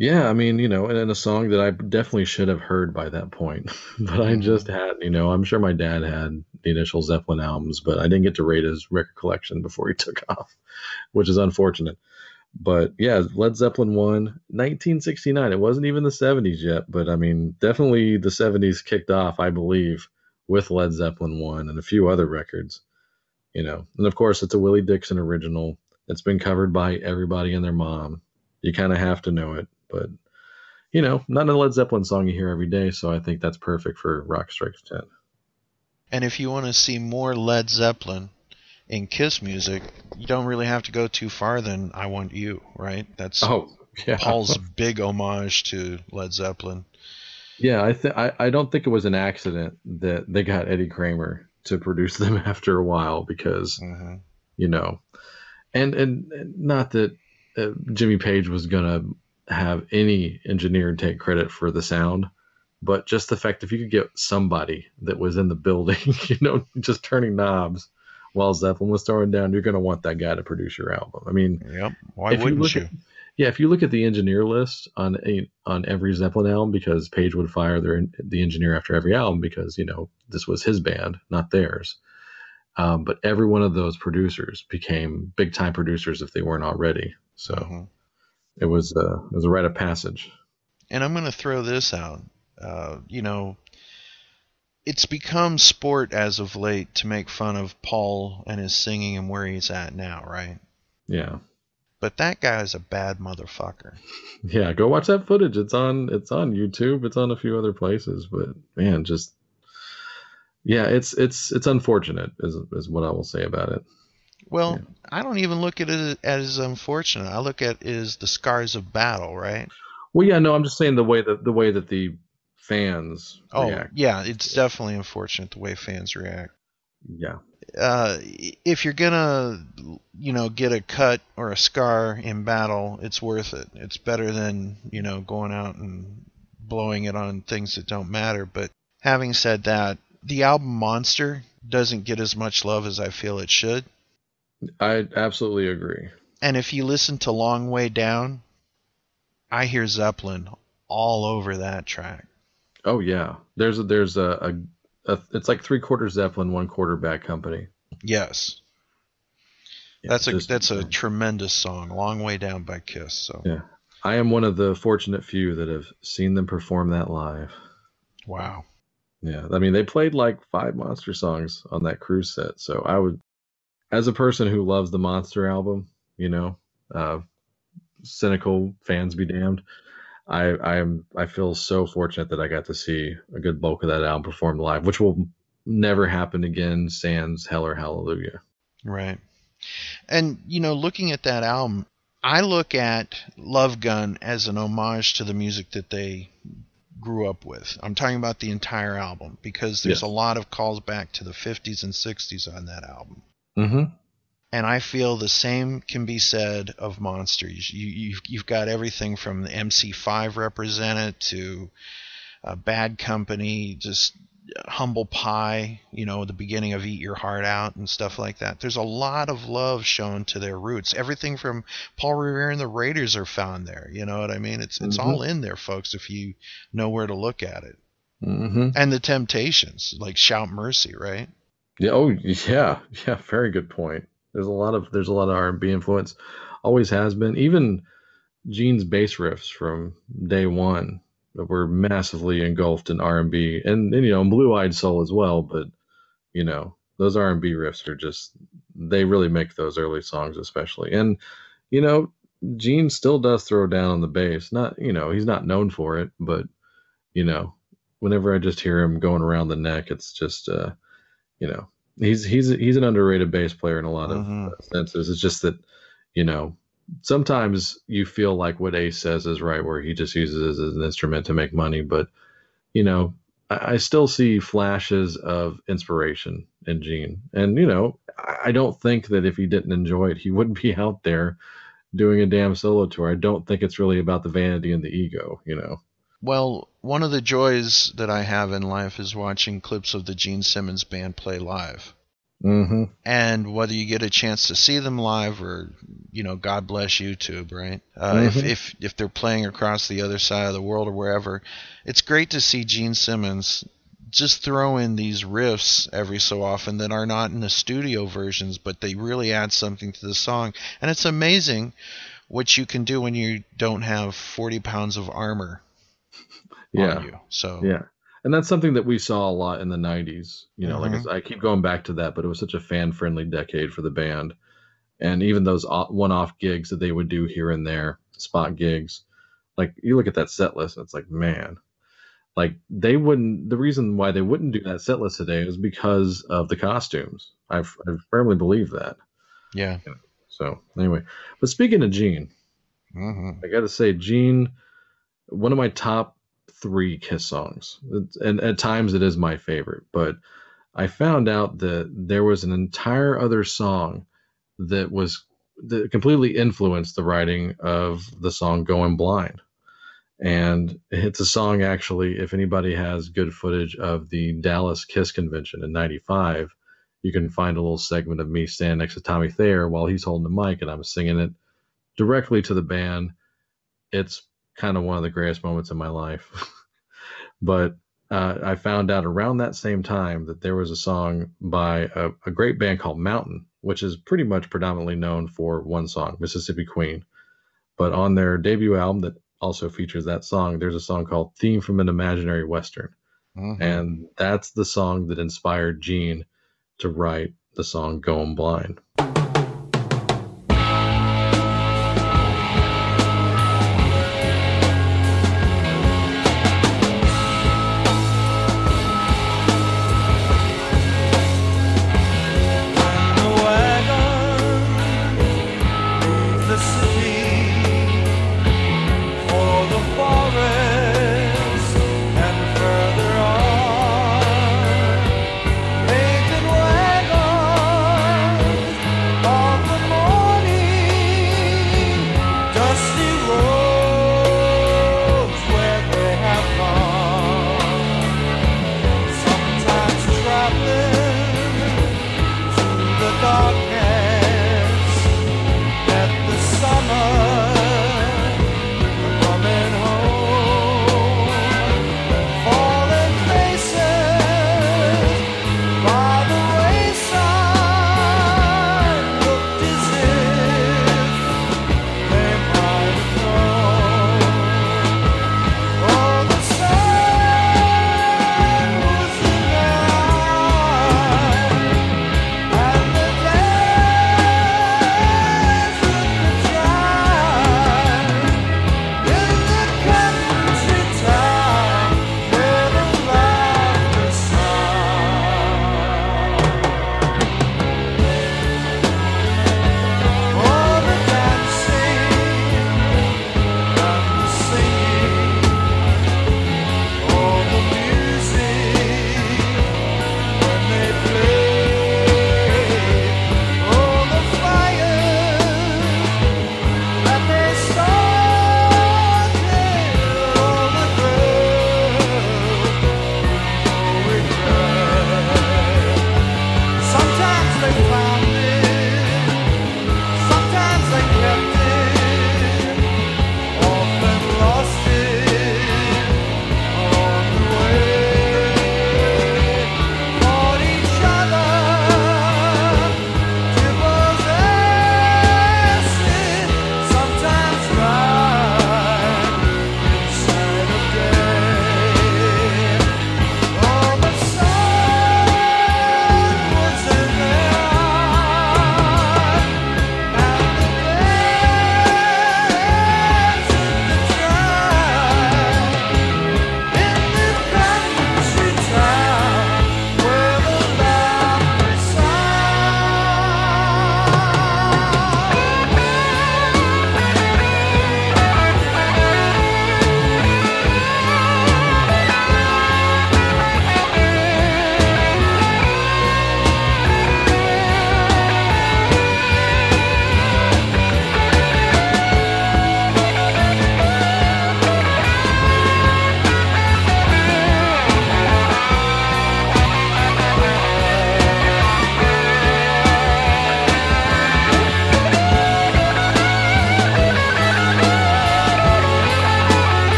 Yeah, I mean, you know, and, and a song that I definitely should have heard by that point, (laughs) but I mm-hmm. just had, you know, I'm sure my dad had the initial Zeppelin albums, but I didn't get to rate his record collection before he (laughs) took off, which is unfortunate. But yeah, Led Zeppelin 1, 1969. It wasn't even the 70s yet, but I mean, definitely the 70s kicked off, I believe, with Led Zeppelin 1 and a few other records, you know. And of course, it's a Willie Dixon original. It's been covered by everybody and their mom. You kind of have to know it, but you know, not a Led Zeppelin song you hear every day, so I think that's perfect for Rock Strikes 10. And if you want to see more Led Zeppelin in Kiss music, you don't really have to go too far than I Want You, right? That's Oh, yeah. Paul's (laughs) big homage to Led Zeppelin. Yeah, I th- I, I don't think it was an accident that they got Eddie Kramer to produce them (laughs) after a while because hmm you know, and and and not that uh, Jimmy Page was gonna have any engineer take credit for the sound, but just the fact if you could get somebody that was in the building, (laughs) you know, just turning knobs while Zeppelin was throwing down, you're gonna want that guy to produce your album. I mean, Yep. Why wouldn't look you? at yeah, if you look at the engineer list on a, on every Zeppelin album, because Page would fire their the engineer after every album because you know this was his band, not theirs. Um, but every one of those producers became big time producers if they weren't already. So Mhm. It was uh, it was a rite of passage. And I'm going to throw this out. Uh, you know, it's become sport as of late to make fun of Paul and his singing and where he's at now, right? Yeah, But that guy is a bad motherfucker. (laughs) yeah. Go watch that footage. It's on it's on YouTube. It's on a few other places. But man, just yeah, it's it's it's unfortunate is is what I will say about it. Well, I don't even look at it as unfortunate. I look at it as the scars of battle, right? Well, yeah, no, I'm just saying the way that the way that the fans Oh, react. yeah, it's definitely unfortunate the way fans react. Yeah, uh, if you're gonna, you know, get a cut or a scar in battle, it's worth it. It's better than you know going out and blowing it on things that don't matter. But having said that, the album Monster doesn't get as much love as I feel it should. I absolutely agree. And if you listen to Long Way Down, I hear Zeppelin all over that track. Oh yeah, there's a, there's a, a, a it's like three quarters Zeppelin, one quarter Bad Company. Yes. Yeah, That's a just- that's a tremendous song, Long Way Down by Kiss. So yeah. I am one of the fortunate few that have seen them perform that live. wow. Yeah, I mean they played like five Monster songs on that cruise set, so I would, as a person who loves the Monster album, you know, uh, cynical fans be damned. I I am I feel so fortunate that I got to see a good bulk of that album performed live, which will never happen again. Sans Hell or Hallelujah. Right. And you know, looking at that album, I look at Love Gun as an homage to the music that they grew up with. I'm talking about the entire album because there's Yes. a lot of calls back to the 50s and 60s on that album. Mm-hmm. And I feel the same can be said of Monsters. You, you've, you've got everything from the MC5 represented to uh, Bad Company, just Humble Pie, you know, the beginning of Eat Your Heart Out and stuff like that. There's a lot of love shown to their roots. Everything from Paul Revere and the Raiders are found there. You know what I mean? It's it's Mhm. all in there, folks, if you know where to look at it. Mm-hmm. And the Temptations, like Shout Mercy, right? Yeah. Oh, yeah. Yeah. Very good point. There's a lot of there's a lot of R&B influence. Always has been. Even Gene's bass riffs from day one were massively engulfed in R&B, and, and you know, Blue Eyed Soul as well. But you know, those R&B riffs are just they really make those early songs, especially. And you know, Gene still does throw down on the bass. Not you know, he's not known for it, but you know, whenever I just hear him going around the neck, it's just uh, you know, he's he's he's an underrated bass player in a lot of Mhm. uh, senses. It's just that you know sometimes you feel like what Ace says is right, where he just uses it as an instrument to make money. But you know, I, I still see flashes of inspiration in Gene, and you know, I, I don't think that if he didn't enjoy it, he wouldn't be out there doing a damn solo tour. I don't think it's really about the vanity and the ego. You know. Well, one of the joys that I have in life is watching clips of the Gene Simmons band play live. Mm-hmm. And whether you get a chance to see them live or, you know, God bless YouTube, right? Uh, if, Mhm. if if they're playing across the other side of the world or wherever, it's great to see Gene Simmons just throw in these riffs every so often that are not in the studio versions, but they really add something to the song. And it's amazing what you can do when you don't have 40 pounds of armor Yeah. you. So Yeah. And that's something that we saw a lot in the 90s. You know, like Mhm. it's- I keep going back to that, but it was such a fan friendly decade for the band. And even those one off gigs that they would do here and there, spot gigs, like you look at that set list and it's like, man, like they wouldn't, the reason why they wouldn't do that set list today is because of the costumes. I've, I firmly believe that. yeah. So, anyway, but speaking of Gene, hmm I got to say, Gene, one of my top three Kiss songs, and at times it is my favorite. But I found out that there was an entire other song that was that completely influenced the writing of the song "Going Blind," and it's a song actually. If anybody has good footage of the Dallas Kiss convention in '95. You can find a little segment of me standing next to Tommy Thayer while he's holding the mic and I'm singing it directly to the band. It's kind of one of the greatest moments in my life. (laughs) but uh, I found out around that same time that there was a song by a, a great band called Mountain, which is pretty much predominantly known for one song, Mississippi Queen. But on their debut album that also features that song, there's a song called Theme from an Imaginary Western. Mhm. And that's the song that inspired Gene to write the song Going Blind.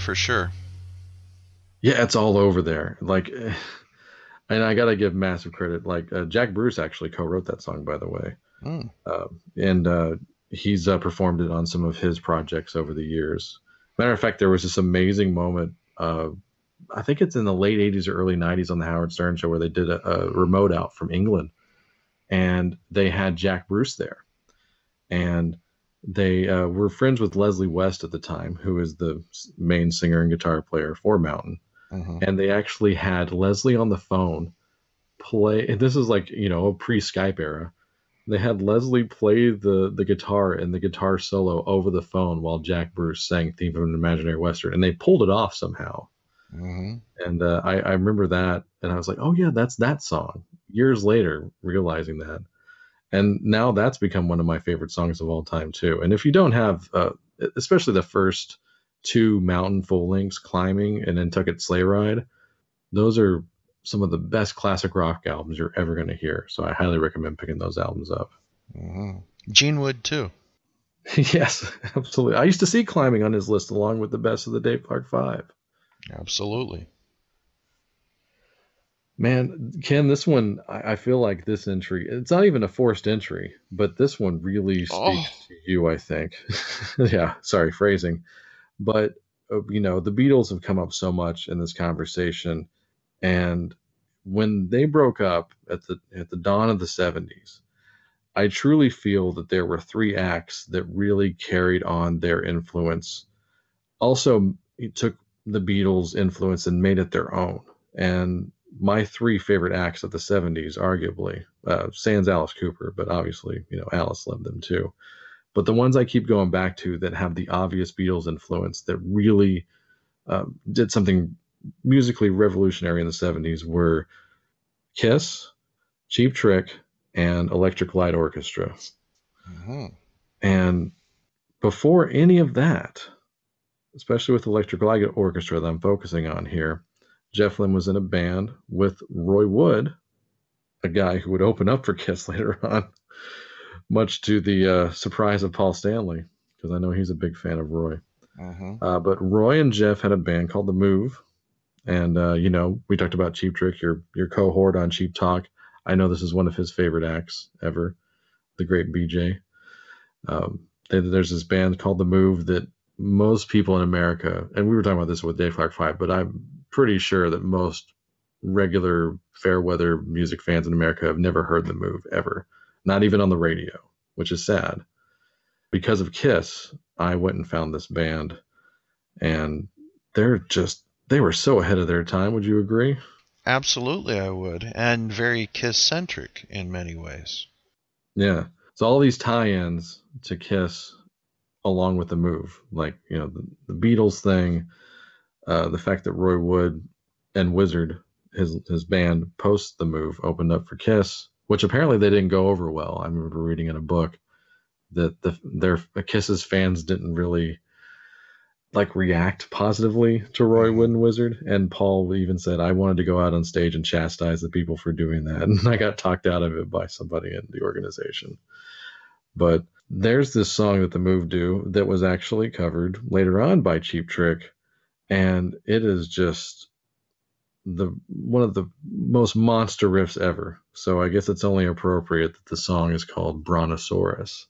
For sure. Yeah, it's all over there. Like, (sighs) and I gotta give massive credit. Like uh, Jack Bruce actually co-wrote that song, by the way, Mm. uh, and uh, he's uh, performed it on some of his projects over the years. Matter of fact, there was this amazing moment. Uh, I think it's in the late '80s or early '90s on the Howard Stern show where they did a, a remote out from England, and they had Jack Bruce there, and they uh, were friends with Leslie West at the time, who is the main singer and guitar player for Mountain Mhm. and they actually had Leslie on the phone play. And this is like you know a pre Skype era. They had Leslie play the the guitar and the guitar solo over the phone while Jack Bruce sang "Theme from an Imaginary Western," and they pulled it off somehow. Mhm. And uh, I, I remember that, and I was like, "Oh yeah, that's that song." Years later, realizing that, and now that's become one of my favorite songs of all time too. And if you don't have, uh, especially the first two Mountain full lengths, "Climbing" and "Nantucket Sleigh Ride," those are some of the best classic rock albums you're ever going to hear. So I highly recommend picking those albums up. Mhm. Gene would too. (laughs) yes, absolutely. I used to see "Climbing" on his list along with the best of the Dave Clark Five. Absolutely. Man, Ken, this one, I, I feel like this entry, it's not even a forced entry, but this one really speaks Oh. to you, I think. (laughs) yeah, sorry, phrasing. But, uh, you know, the Beatles have come up so much in this conversation. And when they broke up at the at the dawn of the 70s, I truly feel that there were three acts that really carried on their influence. Also, it took the Beatles' influence and made it their own. And my three favorite acts of the 70s, arguably, uh, sans Alice Cooper, but obviously, you know, Alice loved them too. But the ones I keep going back to that have the obvious Beatles influence that really uh, did something musically revolutionary in the 70s were Kiss, Cheap Trick, and Electric Light Orchestra. Mhm. And before any of that, especially with Electric Light Orchestra that I'm focusing on here, Jeff Lynne was in a band with Roy Wood, a guy who would open up for Kiss (laughs) later on, much to the uh, surprise of Paul Stanley, because I know he's a big fan of Roy. Mhm. Uh, but Roy and Jeff had a band called The Move, and uh, you know we talked about Cheap Trick, your your cohort on Cheap Talk. I know this is one of his favorite acts ever, the great BJ. Um, they, there's this band called The Move that most people in America, and we were talking about this with Dave Clark Five, but I'm pretty sure that most regular fair weather music fans in America have never heard The Move ever, not even on the radio, which is sad. Because of Kiss, I went and found this band, and they're just they were so ahead of their time. Would you agree? Absolutely, I would, and very Kiss centric in many ways. Yeah. So all these tie-ins to Kiss, along with the move, like you know the, the Beatles thing, uh, the fact that Roy Wood and Wizzard, his his band, post the move, opened up for Kiss, which apparently they didn't go over well. I remember reading in a book that the their Kiss's fans didn't really like react positively to Roy Wood and Wizzard. And Paul even said, I wanted to go out on stage and chastise the people for doing that. (laughs) And I got talked out of it by somebody in the organization. But there's this song that the Move do that was actually covered later on by Cheap Trick. And it is just the one of the most monster riffs ever. So I guess it's only appropriate that the song is called Brontosaurus.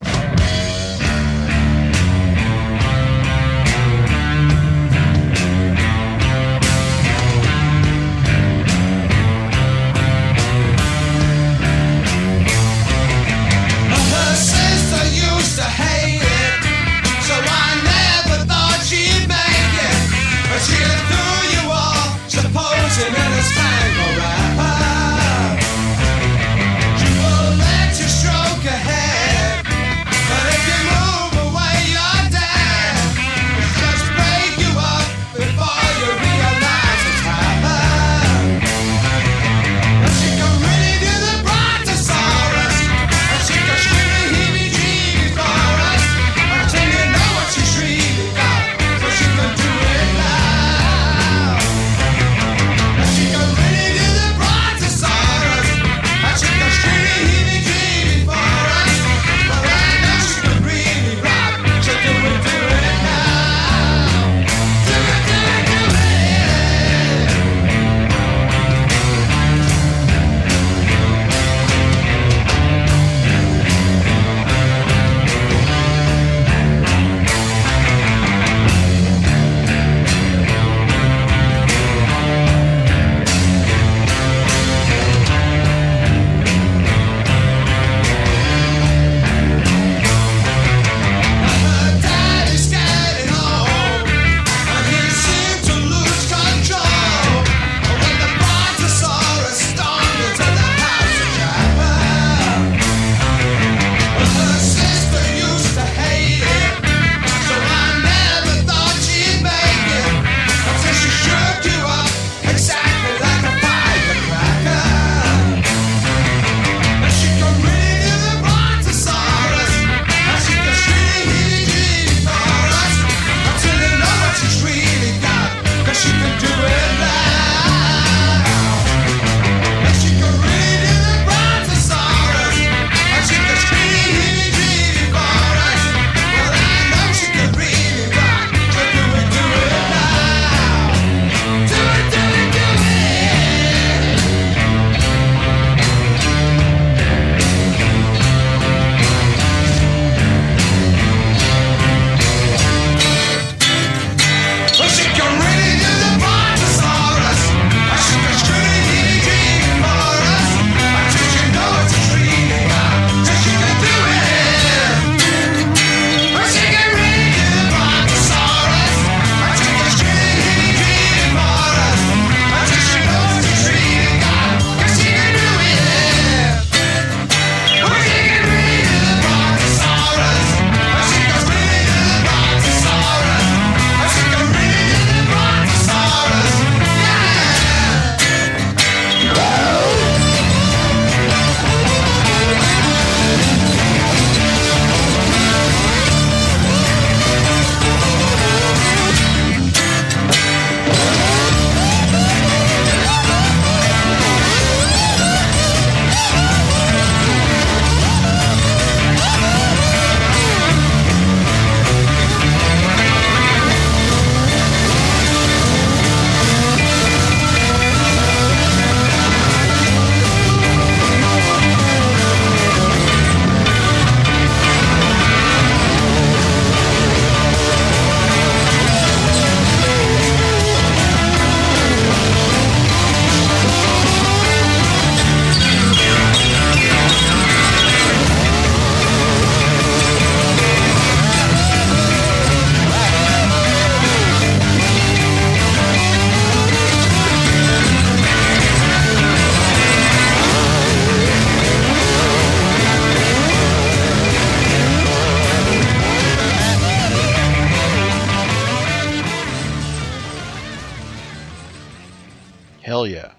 Yeah,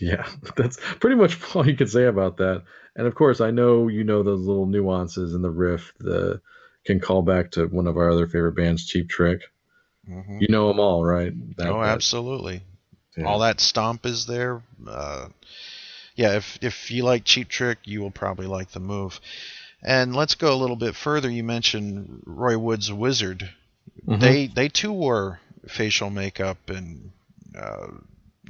Yeah, (laughs) that's pretty much (laughs) all you can say about that. And of course, I know you know those little nuances in the riff that can call back to one of our other favorite bands, Cheap Trick. Mhm. You know them all, right? That- oh, that- absolutely. yeah. All that stomp is there. Uh, yeah, if if you like Cheap Trick, you will probably like the move. And let's go a little bit further. You mentioned Roy Wood's Wizzard. Mhm. They they too wore facial makeup and uh,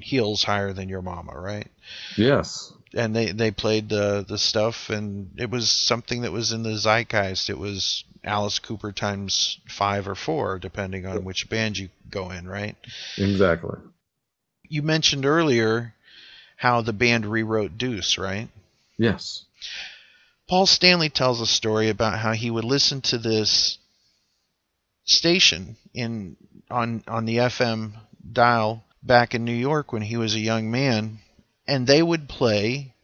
heels higher than your mama, right? Yes. and they they played the the stuff and it was something that was in the zeitgeist it was alice cooper times five or four depending on which band you go in right Exactly. you mentioned earlier how the band rewrote deuce right Yes. paul stanley tells a story about how he would listen to this station in on on the fm dial back in new york when he was a young man and they would play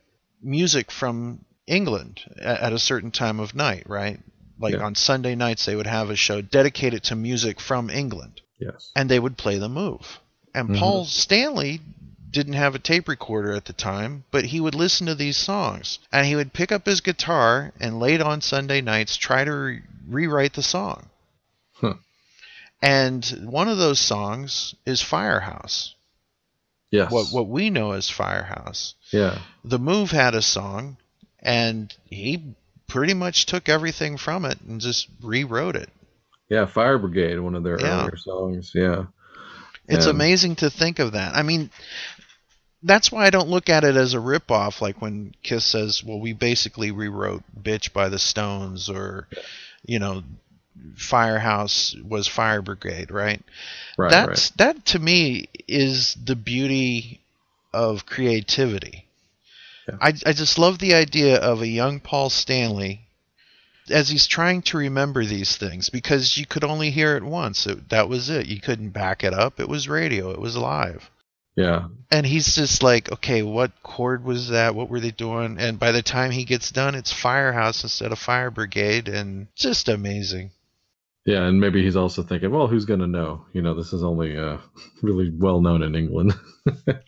music from England at a certain time of night, right? Like Yeah. on Sunday nights, they would have a show dedicated to music from England, Yes. and they would play the move. And Mhm. Paul Stanley didn't have a tape recorder at the time, but he would listen to these songs, and he would pick up his guitar and late on Sunday nights try to re- rewrite the song. And one of those songs is Firehouse. Yes. What what we know as Firehouse. Yeah. The Move had a song, and he pretty much took everything from it and just rewrote it. Yeah. Fire Brigade, one of their Yeah. earlier songs. Yeah. It's And- amazing to think of that. I mean, that's why I don't look at it as a ripoff, like when Kiss says, "Well, we basically rewrote Bitch by the Stones," or you know, Firehouse was Fire Brigade, right? Right. That's that to me is the beauty of creativity. Yeah. I I just love the idea of a young Paul Stanley as he's trying to remember these things because you could only hear it once. It, that was it. You couldn't back it up. It was radio. It was live. Yeah. And he's just like, okay, what chord was that? What were they doing? And by the time he gets done, it's Firehouse instead of Fire Brigade, and just amazing. Yeah. And maybe he's also thinking, well, who's going to know? You know, this is only uh, (laughs) really well known in England. (laughs)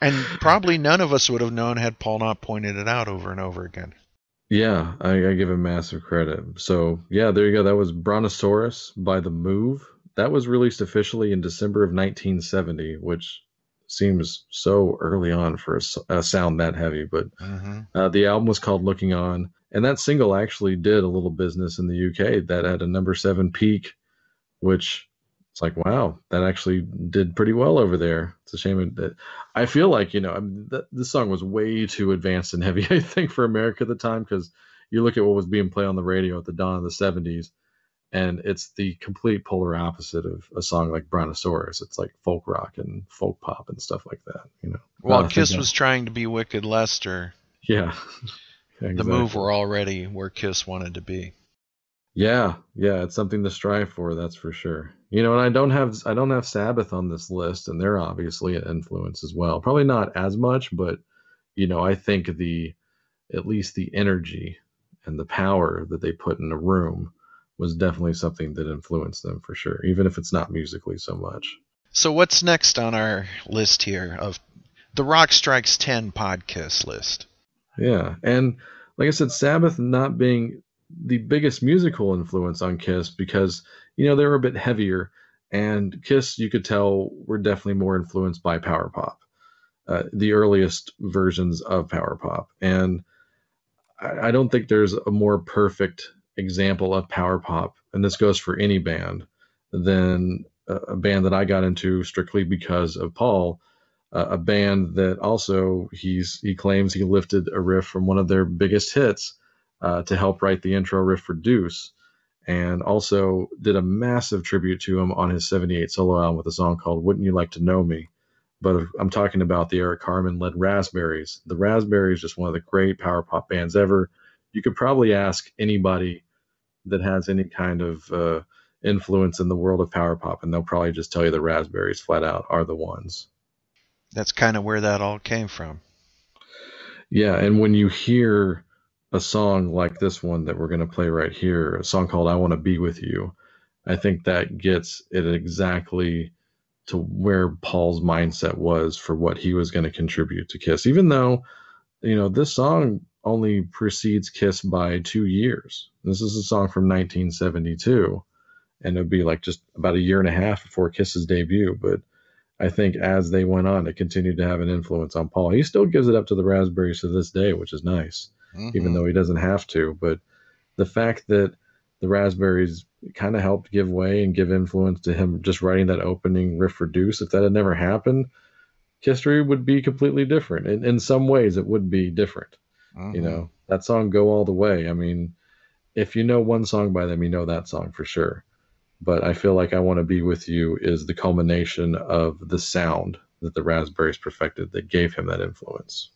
And probably none of us would have known had Paul not pointed it out over and over again. Yeah, I, I give him massive credit. So yeah, there you go. That was Brontosaurus by The Move. That was released officially in December of 1970, which seems so early on for a sound that heavy. But Mm-hmm. uh, the album was called Looking On, and that single actually did a little business in the UK. That had a number seven peak, which it's like wow, that actually did pretty well over there. It's a shame that I feel like you know I mean, th- this song was way too advanced and heavy. (laughs) I think for America at the time because you look at what was being played on the radio at the dawn of the '70s, and it's the complete polar opposite of a song like Brontosaurus. It's like folk rock and folk pop and stuff like that. You know, While Kiss that- was trying to be Wicked Lester, yeah. (laughs) the Exactly. move were already where Kiss wanted to be. Yeah, yeah, it's something to strive for, that's for sure. You know, and I don't have I don't have Sabbath on this list, and they're obviously an influence as well. Probably not as much, but you know, I think the at least the energy and the power that they put in a room was definitely something that influenced them for sure, even if it's not musically so much. So what's next on our list here of the Rock Strikes 10 podcast list? Yeah, and like I said, Sabbath not being the biggest musical influence on Kiss because you know they were a bit heavier, and Kiss you could tell were definitely more influenced by power pop, uh, the earliest versions of power pop, and I, I don't think there's a more perfect example of power pop, and this goes for any band, than a, a band that I got into strictly because of Paul uh, a band that also he's he claims he lifted a riff from one of their biggest hits uh, to help write the intro riff for Deuce, and also did a massive tribute to him on his '78 solo album with a song called "Wouldn't You Like to Know Me." But I'm talking about the Eric Carmen led Raspberries. The Raspberries just one of the great power pop bands ever. You could probably ask anybody that has any kind of uh, influence in the world of power pop, and they'll probably just tell you the Raspberries flat out are the ones. That's kind of where that all came from. Yeah, and when you hear a song like this one that we're going to play right here, a song called I Want to Be With You, I think that gets it exactly to where Paul's mindset was for what he was going to contribute to Kiss. Even though, you know, this song only precedes Kiss by two years. This is a song from 1972, and it would be like just about a year and a half before Kiss's debut. But I think as they went on, it continued to have an influence on Paul. He still gives it up to the Raspberries to this day, which is nice, Mhm. even though he doesn't have to. But the fact that the Raspberries kind of helped give way and give influence to him just writing that opening riff for Deuce, if that had never happened, history would be completely different. In, in some ways, it would be different. You Mhm. know, that song Go All the Way. I mean, if you know one song by them, you know that song for sure. But I feel like I Want to Be With You is the culmination of the sound that the Raspberries perfected that gave him that influence.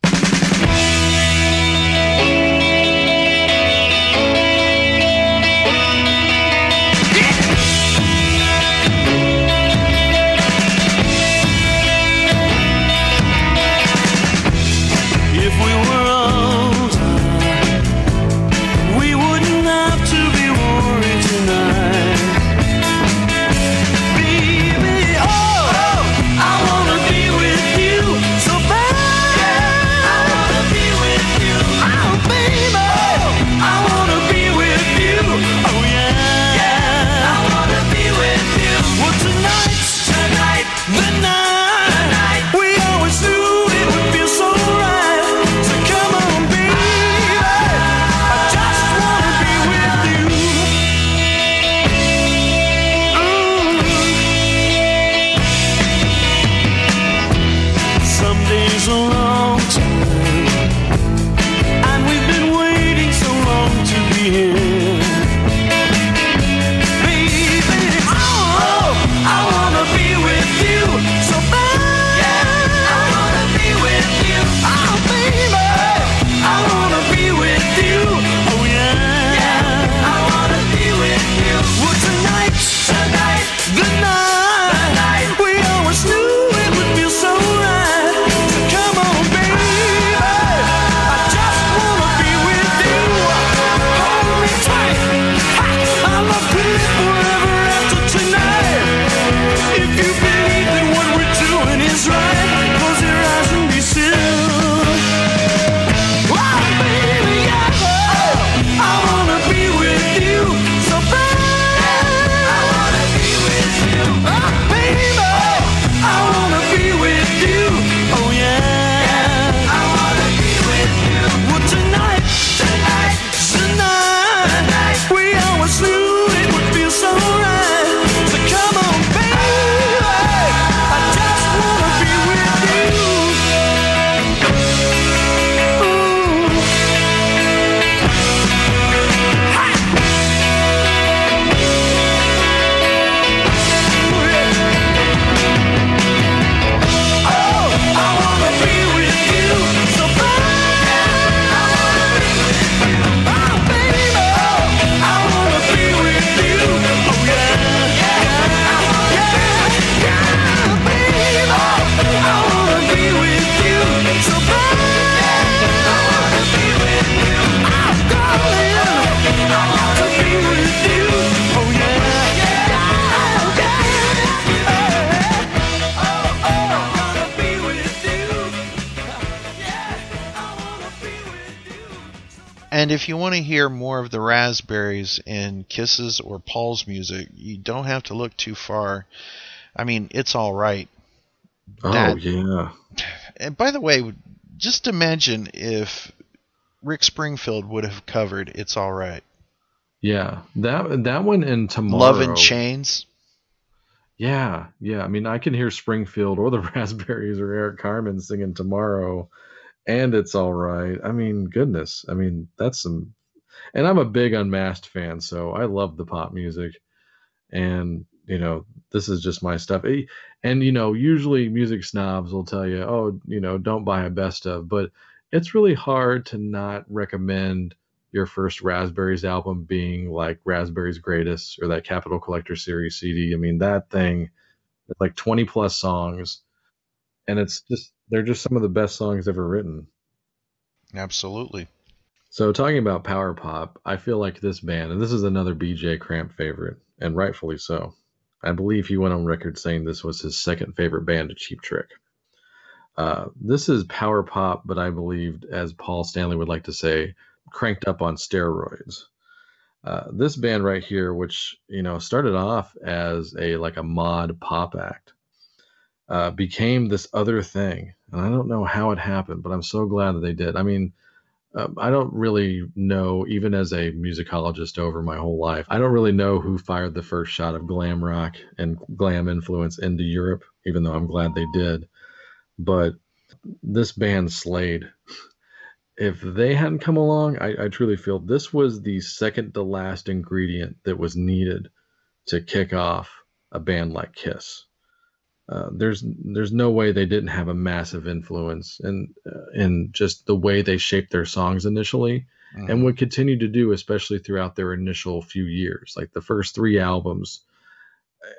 To hear more of the Raspberries in Kiss's or Paul's music, you don't have to look too far. I mean, it's all right. Oh, That- yeah. And by the way, just imagine if Rick Springfield would have covered "It's All Right." Yeah. That that one and tomorrow. Love and Chains. Yeah, yeah. I mean, I can hear Springfield or the (laughs) Raspberries or Eric Carmen singing tomorrow, and it's all right. I mean, goodness. I mean, that's some. And I'm a big Unmasked fan, so I love the pop music, and you know, this is just my stuff. Eh, And you know, usually music snobs will tell you, oh, you know, don't buy a best of, but it's really hard to not recommend your first Raspberries album being like Raspberries Greatest or that Capitol Collector Series CD. I mean, that thing, like 20 plus songs, and it's just, they're just some of the best songs ever written. Absolutely. So, talking about power pop, I feel like this band, and this is another BJ Cramp favorite, and rightfully so. I believe he went on record saying this was his second favorite band to Cheap Trick. Uh, this is power pop, but I believed, as Paul Stanley would like to say, cranked up on steroids. Uh, this band right here, which you know started off as a like a mod pop act, uh, became this other thing, and I don't know how it happened, but I'm so glad that they did. I mean, um, I don't really know, even as a musicologist over my whole life, I don't really know who fired the first shot of glam rock and glam influence into Europe, even though I'm glad they did. But this band Slade, if they hadn't come along, I, I truly feel this was the second to last ingredient that was needed to kick off a band like Kiss. Uh, there's there's no way they didn't have a massive influence in uh, in just the way they shaped their songs initially and would continue to do especially throughout their initial few years like the first three albums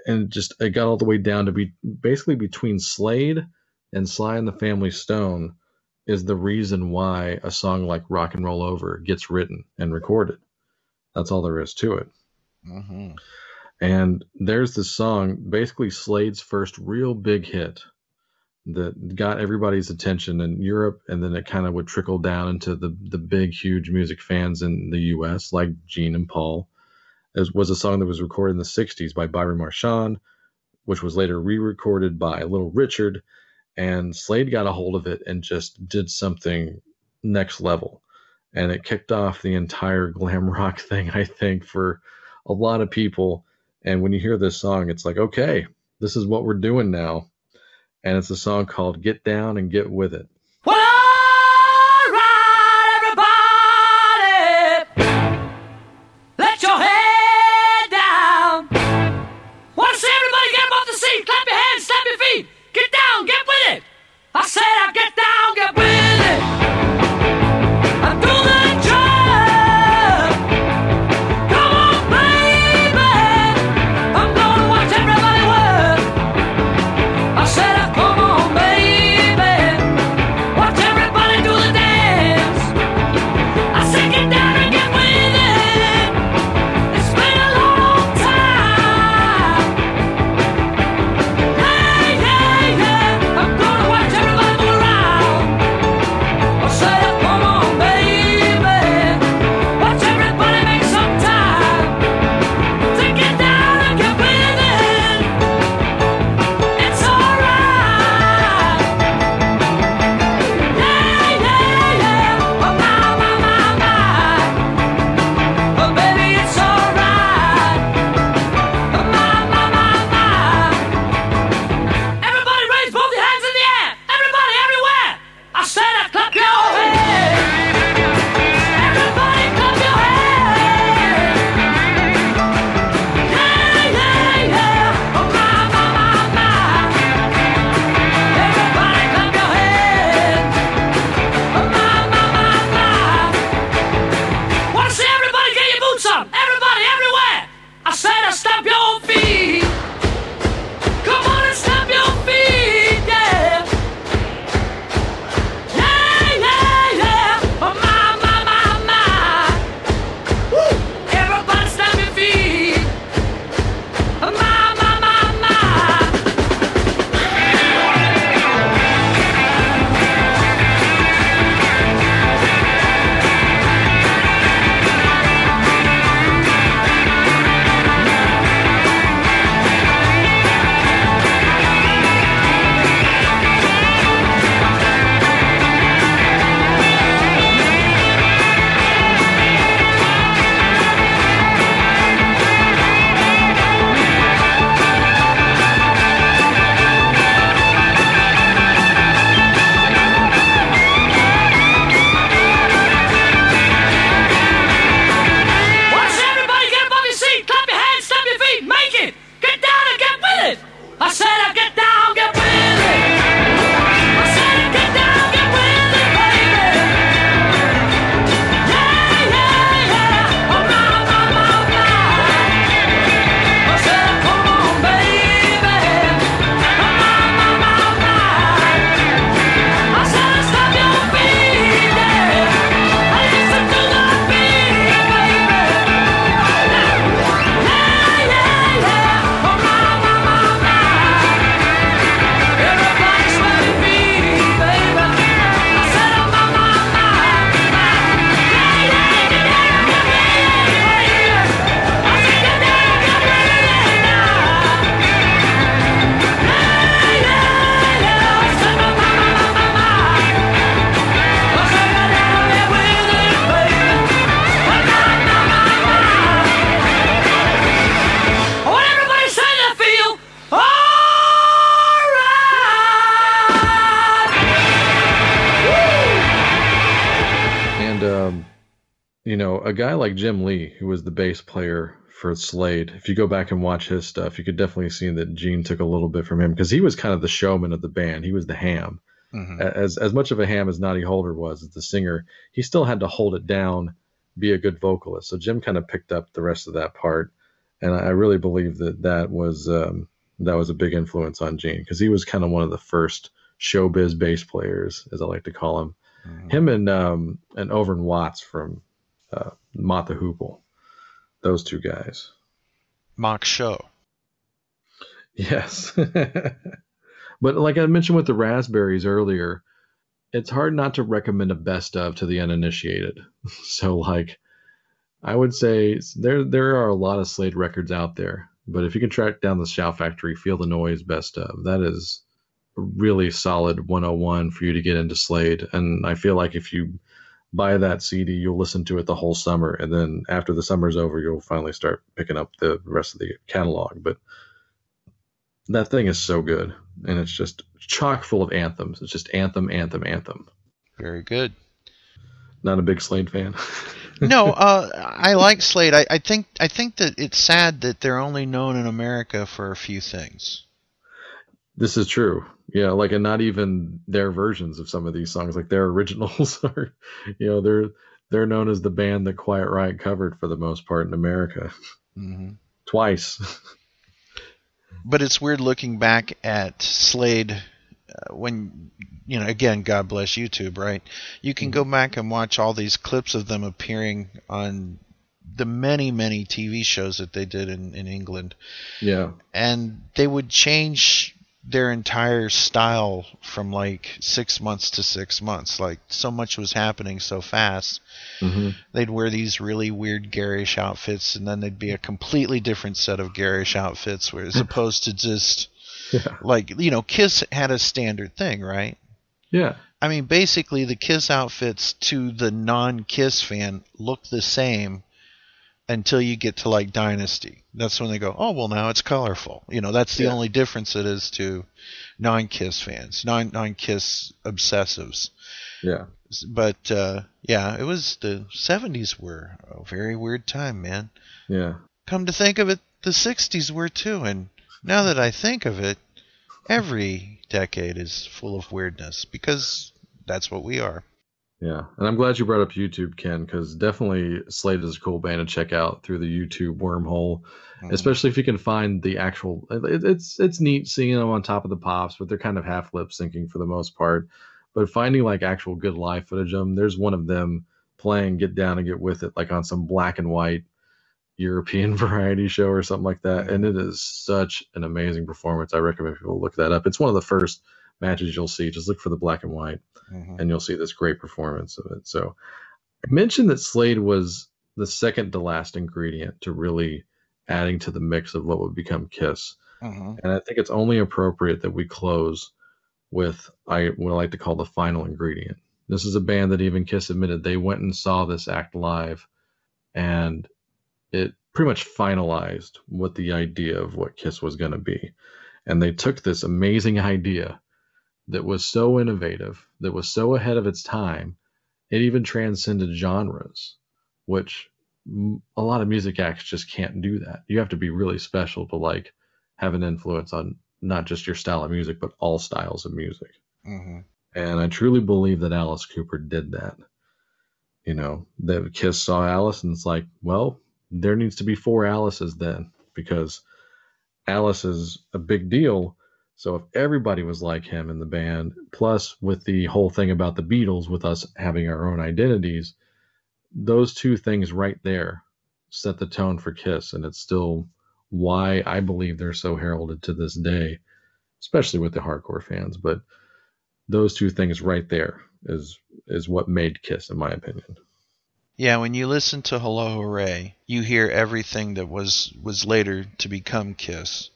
and just it got all the way down to be basically between Slade and Sly and the Family Stone is the reason why a song like Rock and Roll Over gets written and recorded. That's all there is to it. Mm-hmm. And there's this song, basically Slade's first real big hit that got everybody's attention in Europe, and then it kind of would trickle down into the the big, huge music fans in the U.S. like Gene and Paul. It was a song that was recorded in the '60s by Byron Marchand, which was later re-recorded by Little Richard, and Slade got a hold of it and just did something next level, and it kicked off the entire glam (laughs) rock thing. I think for a lot of people and when you hear this song, it's like, okay, this is what we're doing now. And it's a song called Get Down and Get With It. Bass player for Slade, if you go back and watch his stuff, you could definitely see that Gene took a little bit from him because he was kind of the showman of the band. He was the ham. Mhm. As as much of a ham as Noddy Holder was as the singer, he still had to hold it down, be a good vocalist. So Jim kind of picked up the rest of that part, and I really believe that that was um, that was a big influence on Gene because he was kind of one of the first showbiz bass players, as I like to call him. Him and um, and Overend Watts from uh, Mott the Hoople, those two guys. Mock show. Yes. (laughs) but like I mentioned with the raspberries earlier, it's hard not to recommend a best of to the uninitiated. (laughs) so like I would say there there are a lot of Slade records out there, but if you can track down the Shout Factory Feel the Noise best of, that is a really solid 101 for you to get into Slade. And I feel like if you buy that CD, you'll listen to it the whole summer, and then after the summer's over, you'll finally start picking up the rest of the catalog. But that thing is so good, and it's just chock full of anthems. It's just anthem, anthem, anthem. Very good. Not a big Slade fan. (laughs) no, uh, I (laughs) like Slade. I, I think I think that it's sad that they're only known in America for a few things. This is true. Yeah, like and not even their versions of some of these songs, like their originals (laughs) are, you know, they're they're known as the band that Quiet Riot covered for the most part in America, hmm twice. (laughs) But it's weird looking back at Slade uh, when you know again God bless YouTube, right? You can go back and watch all these clips of them appearing on the many many TV shows that they did in in England. yeah, and they would change their entire style from like six months to six months. Like so much was happening so fast. hmm They'd wear these really weird garish outfits, and then they'd be a completely different set of garish outfits, where as (laughs) opposed to just yeah, like you know, Kiss had a standard thing, right? yeah, I mean, basically, the Kiss outfits to the non-Kiss fan look the same until you get to like Dynasty. That's when they go, oh well, now it's colorful. You know, that's the Yeah. only difference it is to non-Kiss fans, non non-Kiss obsessives. yeah. But uh, yeah, it was the '70s were a very weird time, man. Yeah. Come to think of it, the '60s were too. And now that I think of it, every decade is full of weirdness because that's what we are. Yeah, and I'm glad you brought up YouTube, Ken, because definitely Slade is a cool band to check out through the YouTube wormhole, Mhm. especially if you can find the actual. It, it's it's neat seeing them on top of the pops, but they're kind of half lip syncing for the most part. But finding like actual good live footage of them, there's one of them playing "Get Down and Get With It" like on some black and white European (laughs) variety show or something like that, and it is such an amazing performance. I recommend people look that up. It's one of the first matches you'll see. Just look for the black and white Mhm. and you'll see this great performance of it. So I mentioned that Slade was the second to last ingredient to really adding to the mix of what would become Kiss. Mhm. And I think it's only appropriate that we close with I what I like to call the final ingredient. This is a band that even Kiss admitted they went and saw this act live and it pretty much finalized what the idea of what Kiss was going to be. And they took this amazing idea that was so innovative, that was so ahead of its time, it even transcended genres, which a lot of music acts just can't do that. You have to be really special to like have an influence on not just your style of music, but all styles of music. Mhm. And I truly believe that Alice Cooper did that. You know, that Kiss saw Alice and it's like, well, there needs to be four Alices then because Alice is a big deal. So if everybody was like him in the band, plus with the whole thing about the Beatles, with us having our own identities, those two things right there set the tone for Kiss. And it's still why I believe they're so heralded to this day, especially with the hardcore fans. But those two things right there is is what made Kiss, in my opinion. Yeah, when you listen to Hello Hooray, you hear everything that was was later to become Kiss.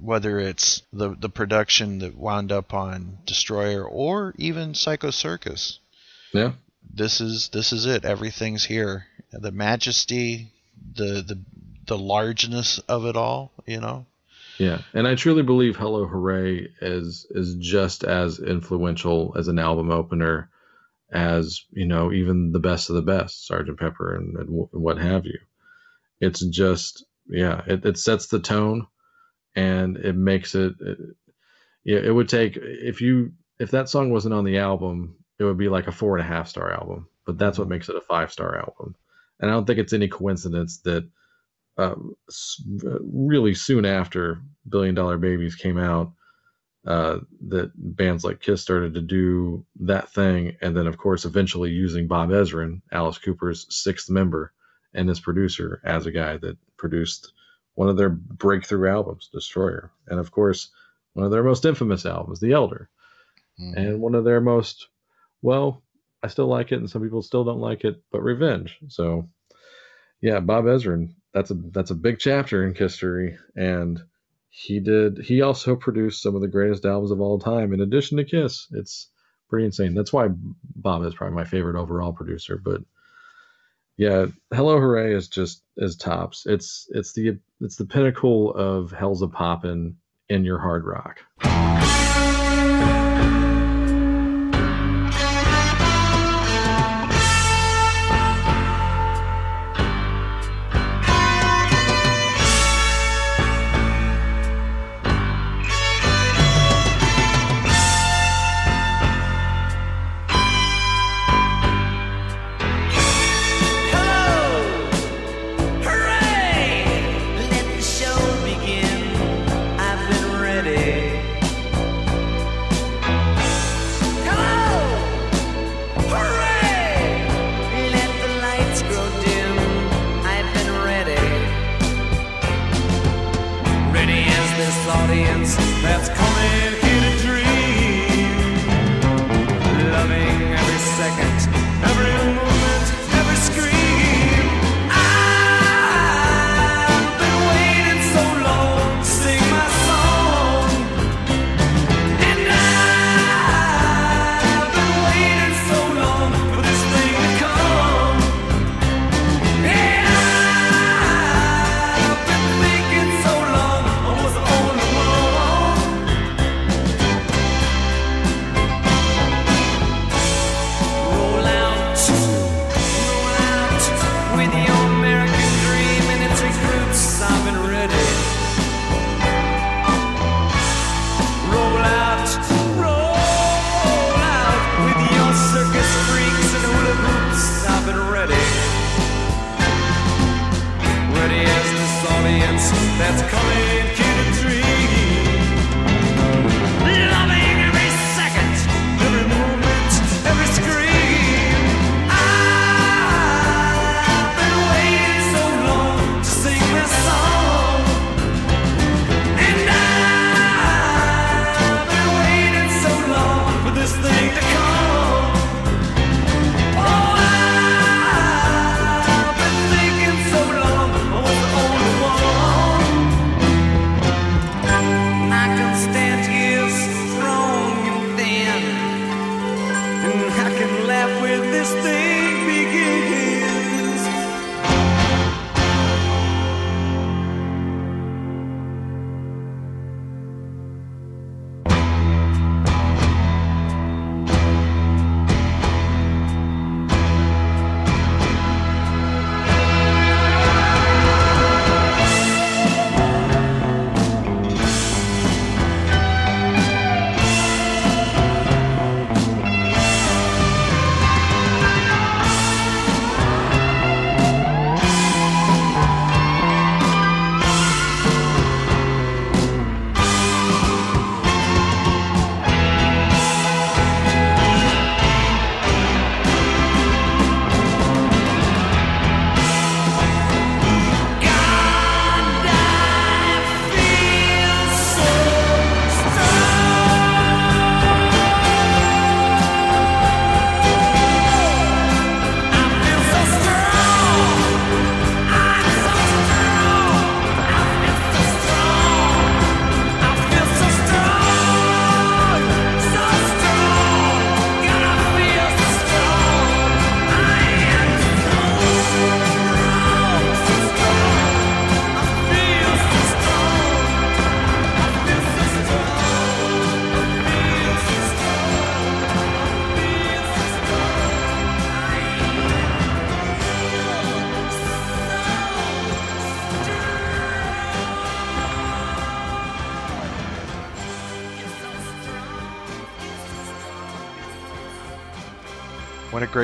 Whether it's the the production that wound up on Destroyer or even Psycho Circus. Yeah. This is this is it. Everything's here. The majesty, the the the largeness of it all, you know. Yeah, and I truly believe "Hello Hooray" is is just as influential as an album opener as you know even the best of the best, Sergeant Pepper and, and what have you. It's just yeah, it, it sets the tone, and it makes it, it. Yeah, it would take if you if that song wasn't on the album, it would be like a four and a half star album. But that's what makes it a five star album. And I don't think it's any coincidence that s- really soon after Billion Dollar Babies came out, uh, that bands like Kiss started to do that thing, and then of course eventually using Bob Ezrin, Alice Cooper's sixth member and his producer, as a guy that produced one of their breakthrough albums, Destroyer, and of course one of their most infamous albums, The Elder, mm-hmm. and one of their most well, I still like it, and some people still don't like it, but Revenge. So yeah, Bob Ezrin, that's a that's a big chapter in history, and he did. He also produced some of the greatest albums of all time. In addition to Kiss, it's pretty insane. That's why Bob is probably my favorite overall producer. But yeah, Hello Hooray is just is tops. It's it's the it's the pinnacle of Hell's a Poppin' in your hard rock.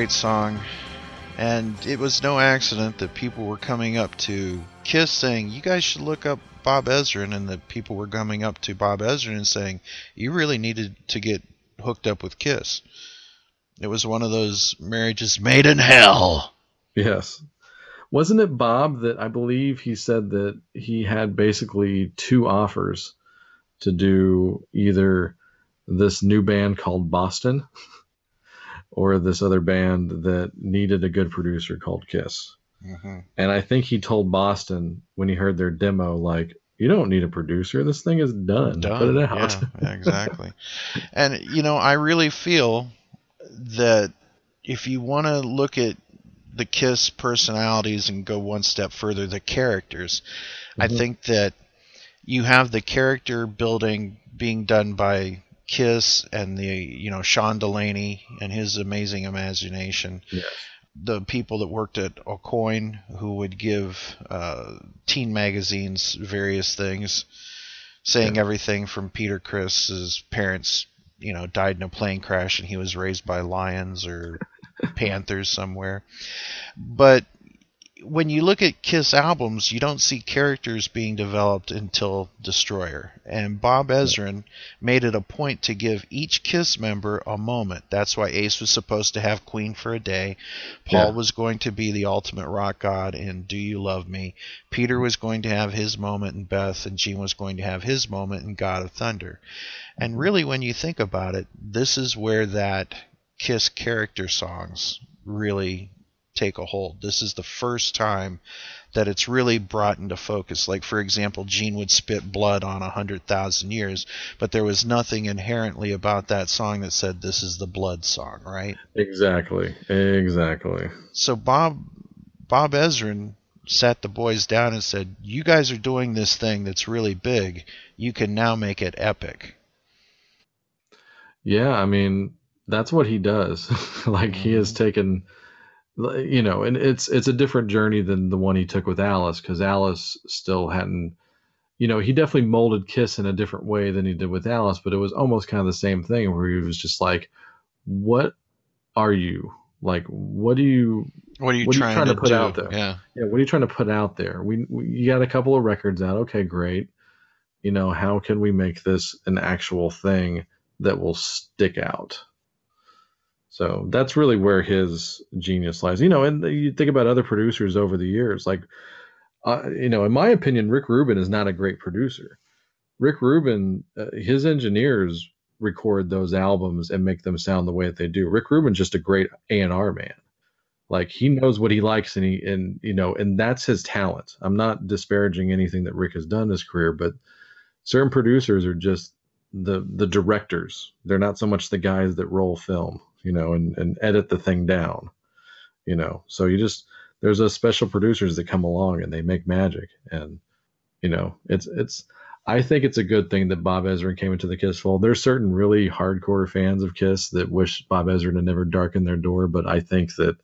Great song. And it was no accident that people were coming up to Kiss saying, You guys should look up Bob Ezrin, and that people were coming up to Bob Ezrin and saying, You really needed to get hooked up with Kiss. It was one of those marriages made in hell. Yes. Wasn't it Bob that I believe he said that he had basically two offers to do either this new band called Boston (laughs) or this other band that needed a good producer called Kiss. Mm-hmm. And I think he told Boston when he heard their demo, like, you don't need a producer. This thing is done. Done. Put it out. Yeah, yeah, exactly. and you know, I really feel that if you want to look at the Kiss personalities and go one step further, the characters, I Mhm. think that you have the character building being done by Kiss and the you know Sean Delaney and his amazing imagination. Yes. The people that worked at Aucoin who would give uh, teen magazines various things, saying everything from Peter Criss's parents, you know, died in a plane crash and he was raised by lions or (laughs) panthers somewhere. But when you look at Kiss albums, you don't see characters being developed until Destroyer. And Bob Ezrin made it a point to give each Kiss member a moment. That's why Ace was supposed to have Queen for a day. Paul Yeah. was going to be the ultimate rock god in Do You Love Me. Peter was going to have his moment in Beth, and Gene was going to have his moment in God of Thunder. And really, when you think about it, this is where that Kiss character songs really take a hold. This is the first time that it's really brought into focus. Like, for example, Gene would spit blood on a hundred thousand years, but there was nothing inherently about that song that said this is the blood song, right? Exactly. Exactly. So Bob Bob Ezrin sat the boys down and said, "You guys are doing this thing that's really big. You can now make it epic." Yeah, I mean, that's what he does. (laughs) like he has mm-hmm. taken you know, and it's it's a different journey than the one he took with Alice cuz Alice still hadn't you know, he definitely molded Kiss in a different way than he did with Alice, but it was almost kind of the same thing where he was just like what are you? Like what do you What are you trying to put do? out there? Yeah. Yeah, what are you trying to put out there? We, we you got a couple of records out. Okay, great. You know, how can we make this an actual thing that will stick out? So that's really where his genius lies. You know, and you think about other producers over the years, like, uh, you know, in my opinion, Rick Rubin is not a great producer. Rick Rubin, uh, his engineers record those albums and make them sound the way that they do. Rick Rubin's just a great A and R man. Like he knows what he likes, and he and you know, and that's his talent. I'm not disparaging anything that Rick has done in his career, but certain producers are just the the directors. They're not so much the guys that roll film, you know, and and edit the thing down, you know. So you just there's a special producers that come along and they make magic, and you know, it's it's. I think it's a good thing that Bob Ezrin came into the Kiss fold. There's certain really hardcore fans of Kiss that wish Bob Ezrin had never darkened their door, but I think that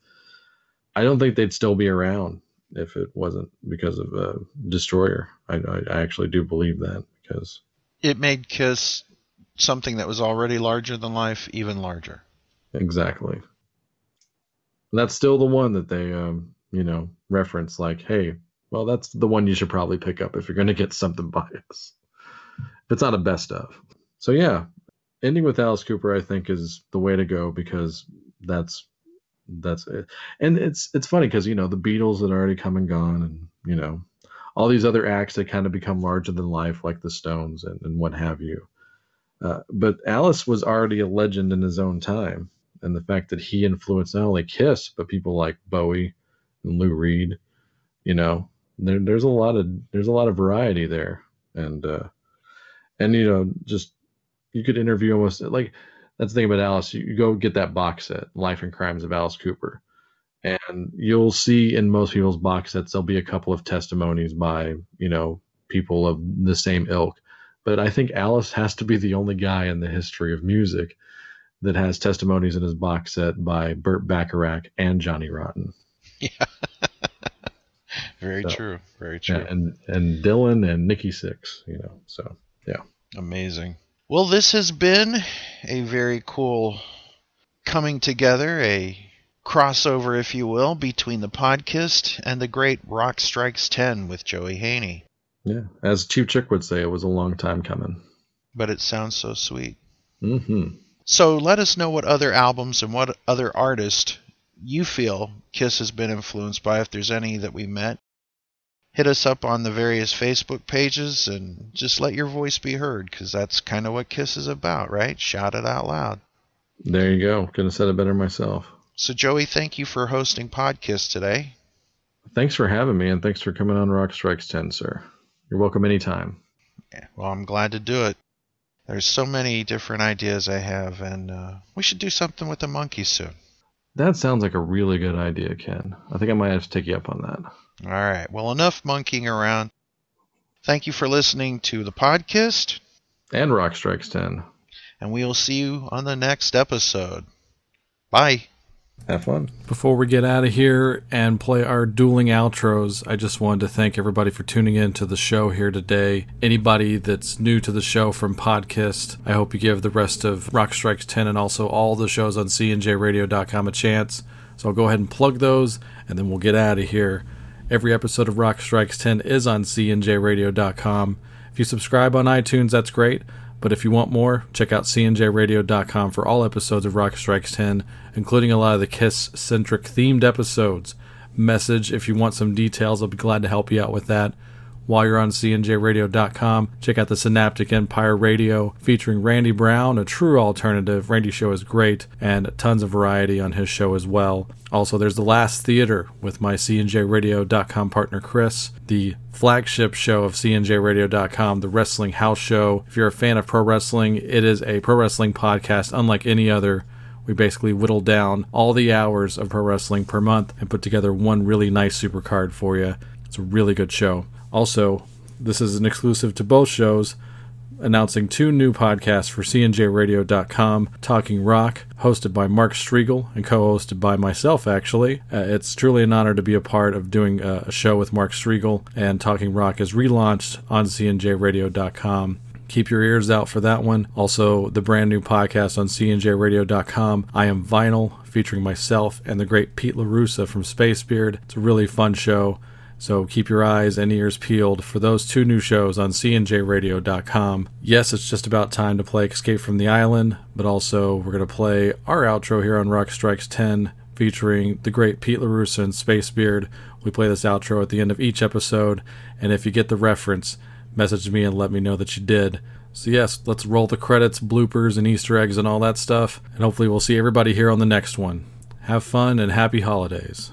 I don't think they'd still be around if it wasn't because of uh, Destroyer. I, I actually do believe that because It made Kiss something that was already larger than life even larger. Exactly that's still the one that they um, you know reference like, hey, well that's the one you should probably pick up if you're going to get something by us. If it's not a best of. So yeah, ending with Alice Cooper I think is the way to go because that's that's it. And it's it's funny because you know the Beatles had already come and gone, and you know all these other acts that kind of become larger than life, like the Stones and, and what have you. Uh, but Alice was already a legend in his own time, and the fact that he influenced not only Kiss but people like Bowie and Lou Reed, you know, there, there's a lot of there's a lot of variety there, and uh, and you know just you could interview almost like that's the thing about Alice. You, you go get that box set, Life and Crimes of Alice Cooper, and you'll see in most people's box sets there'll be a couple of testimonies by you know people of the same ilk. But I think Alice has to be the only guy in the history of music that has testimonies in his box set by Burt Bacharach and Johnny Rotten. Yeah. (laughs) Very So, true. Very true. Yeah, and and Dylan and Nikki Sixx, you know. So yeah. Amazing. Well, this has been a very cool coming together, a crossover, if you will, between the podcast and the great Rock Strikes 10 with Joey Haney. Yeah, as Chief Chick would say, it was a long time coming. But it sounds so sweet. Mm-hmm. So let us know what other albums and what other artists you feel Kiss has been influenced by, if there's any that we met. Hit us up on the various Facebook pages and just let your voice be heard, because that's kind of what Kiss is about, right? Shout it out loud. There you go. Couldn't have said it better myself. So, Joey, thank you for hosting Podkissed today. Thanks for having me, and thanks for coming on Rock Strikes 10, sir. You're welcome anytime. Yeah, well, I'm glad to do it. There's so many different ideas I have, and uh, we should do something with the Monkees soon. That sounds like a really good idea, Ken. I think I might have to take you up on that. All right. Well, enough monkeying around. Thank you for listening to the podcast, And Rock Strikes 10. and we will see you on the next episode. Bye. Have fun. Before we get out of here and play our dueling outros, I just wanted to thank everybody for tuning in to the show here today. Anybody that's new to the show from Podkissed, I hope you give the rest of Rock Strikes 10 and also all the shows on cnjradio.com a chance. So I'll go ahead and plug those and then we'll get out of here. Every episode of Rock Strikes 10 is on cnjradio.com. If you subscribe on iTunes, that's great. But if you want more, check out cnjradio.com for all episodes of Rock Strikes 10, including a lot of the Kiss centric themed episodes. Message if you want some details, I'll be glad to help you out with that. While you're on cnjradio.com, check out the Synaptic Empire Radio featuring Randy Brown, a true alternative. Randy's show is great and tons of variety on his show as well. Also, there's The Last Theater with my cnjradio.com partner Chris, the flagship show of cnjradio.com, the Wrestling House Show. If you're a fan of pro wrestling, it is a pro wrestling podcast unlike any other. We basically whittle down all the hours of pro wrestling per month and put together one really nice super card for you. It's a really good show. Also, this is an exclusive to both shows, announcing two new podcasts for CNJRadio.com Talking Rock, hosted by Mark Striegel and co hosted by myself, actually. Uh, it's truly an honor to be a part of doing a, a show with Mark Striegel, and Talking Rock is relaunched on CNJRadio.com. Keep your ears out for that one. Also, the brand new podcast on CNJRadio.com, I Am Vinyl, featuring myself and the great Pete LaRussa from Spacebeard. It's a really fun show. So keep your eyes and ears peeled for those two new shows on cnjradio.com. Yes, it's just about time to play Escape from the Island, but also we're going to play our outro here on Rock Strikes 10 featuring the great Pete LaRussa and Spacebeard. We play this outro at the end of each episode, and if you get the reference, message me and let me know that you did. So, yes, let's roll the credits, bloopers, and Easter eggs and all that stuff, and hopefully, we'll see everybody here on the next one. Have fun and happy holidays.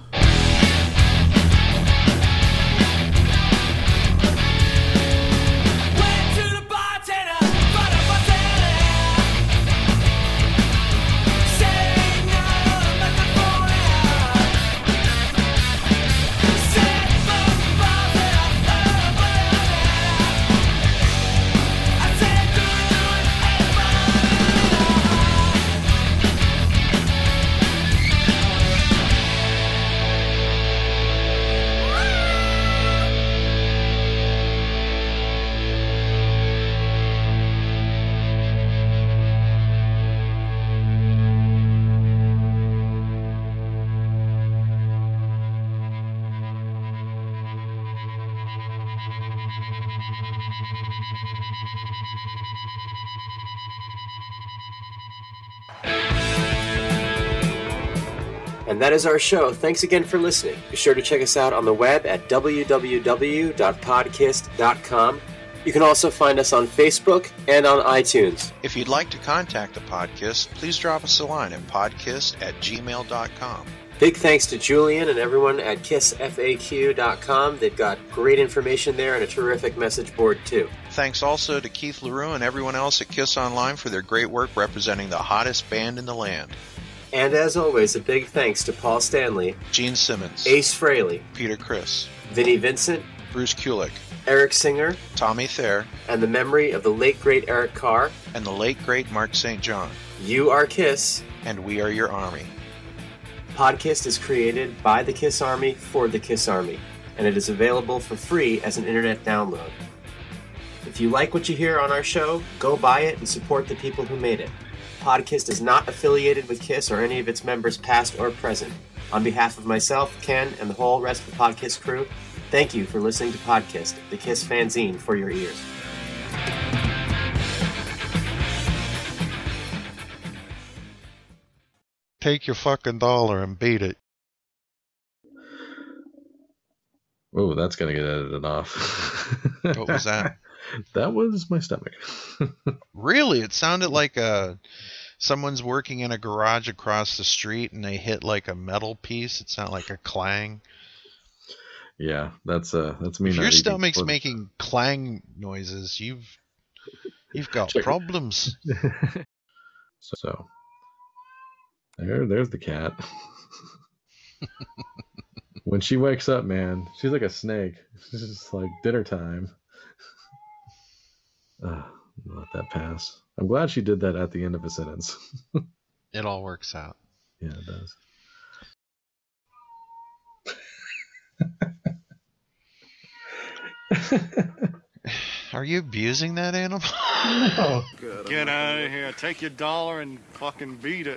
That is our show. Thanks again for listening. Be sure to check us out on the web at www.podkissed.com. You can also find us on Facebook and on iTunes. If you'd like to contact the podcast, please drop us a line at podkissed at gmail.com. Big thanks to Julian and everyone at kissfaq.com. They've got great information there and a terrific message board, too. Thanks also to Keith LaRue and everyone else at Kiss Online for their great work representing the hottest band in the land. And as always, a big thanks to Paul Stanley, Gene Simmons, Ace Frehley, Peter Criss, Vinnie Vincent, Bruce Kulick, Eric Singer, Tommy Thayer, and the memory of the late great Eric Carr. and the late great Mark St. John. You are Kiss. And we are your army. Podkissed is created by the Kiss Army for the Kiss Army, and it is available for free as an internet download. If you like what you hear on our show, go buy it and support the people who made it. Podkissed is not affiliated with KISS or any of its members, past or present. On behalf of myself, Ken, and the whole rest of the Podkissed crew, thank you for listening to Podkissed, the KISS fanzine for your ears. Take your fucking dollar and beat it. Oh, that's gonna get edited off. (laughs) What was that? that was my stomach. (laughs) Really? It sounded like a someone's working in a garage across the street and they hit like a metal piece. It sounded like a clang. yeah, that's uh, that's me. If not your stomach's footage. making clang noises, you've you've got Check problems. (laughs) so there, there's the cat. (laughs) when she wakes up, man, she's like a snake. She's just like dinner time. Uh, let that pass. I'm glad she did that at the end of a sentence. (laughs) It all works out. yeah, it does. (laughs) Are you abusing that animal? No. Get out of here. Take your dollar and fucking beat it.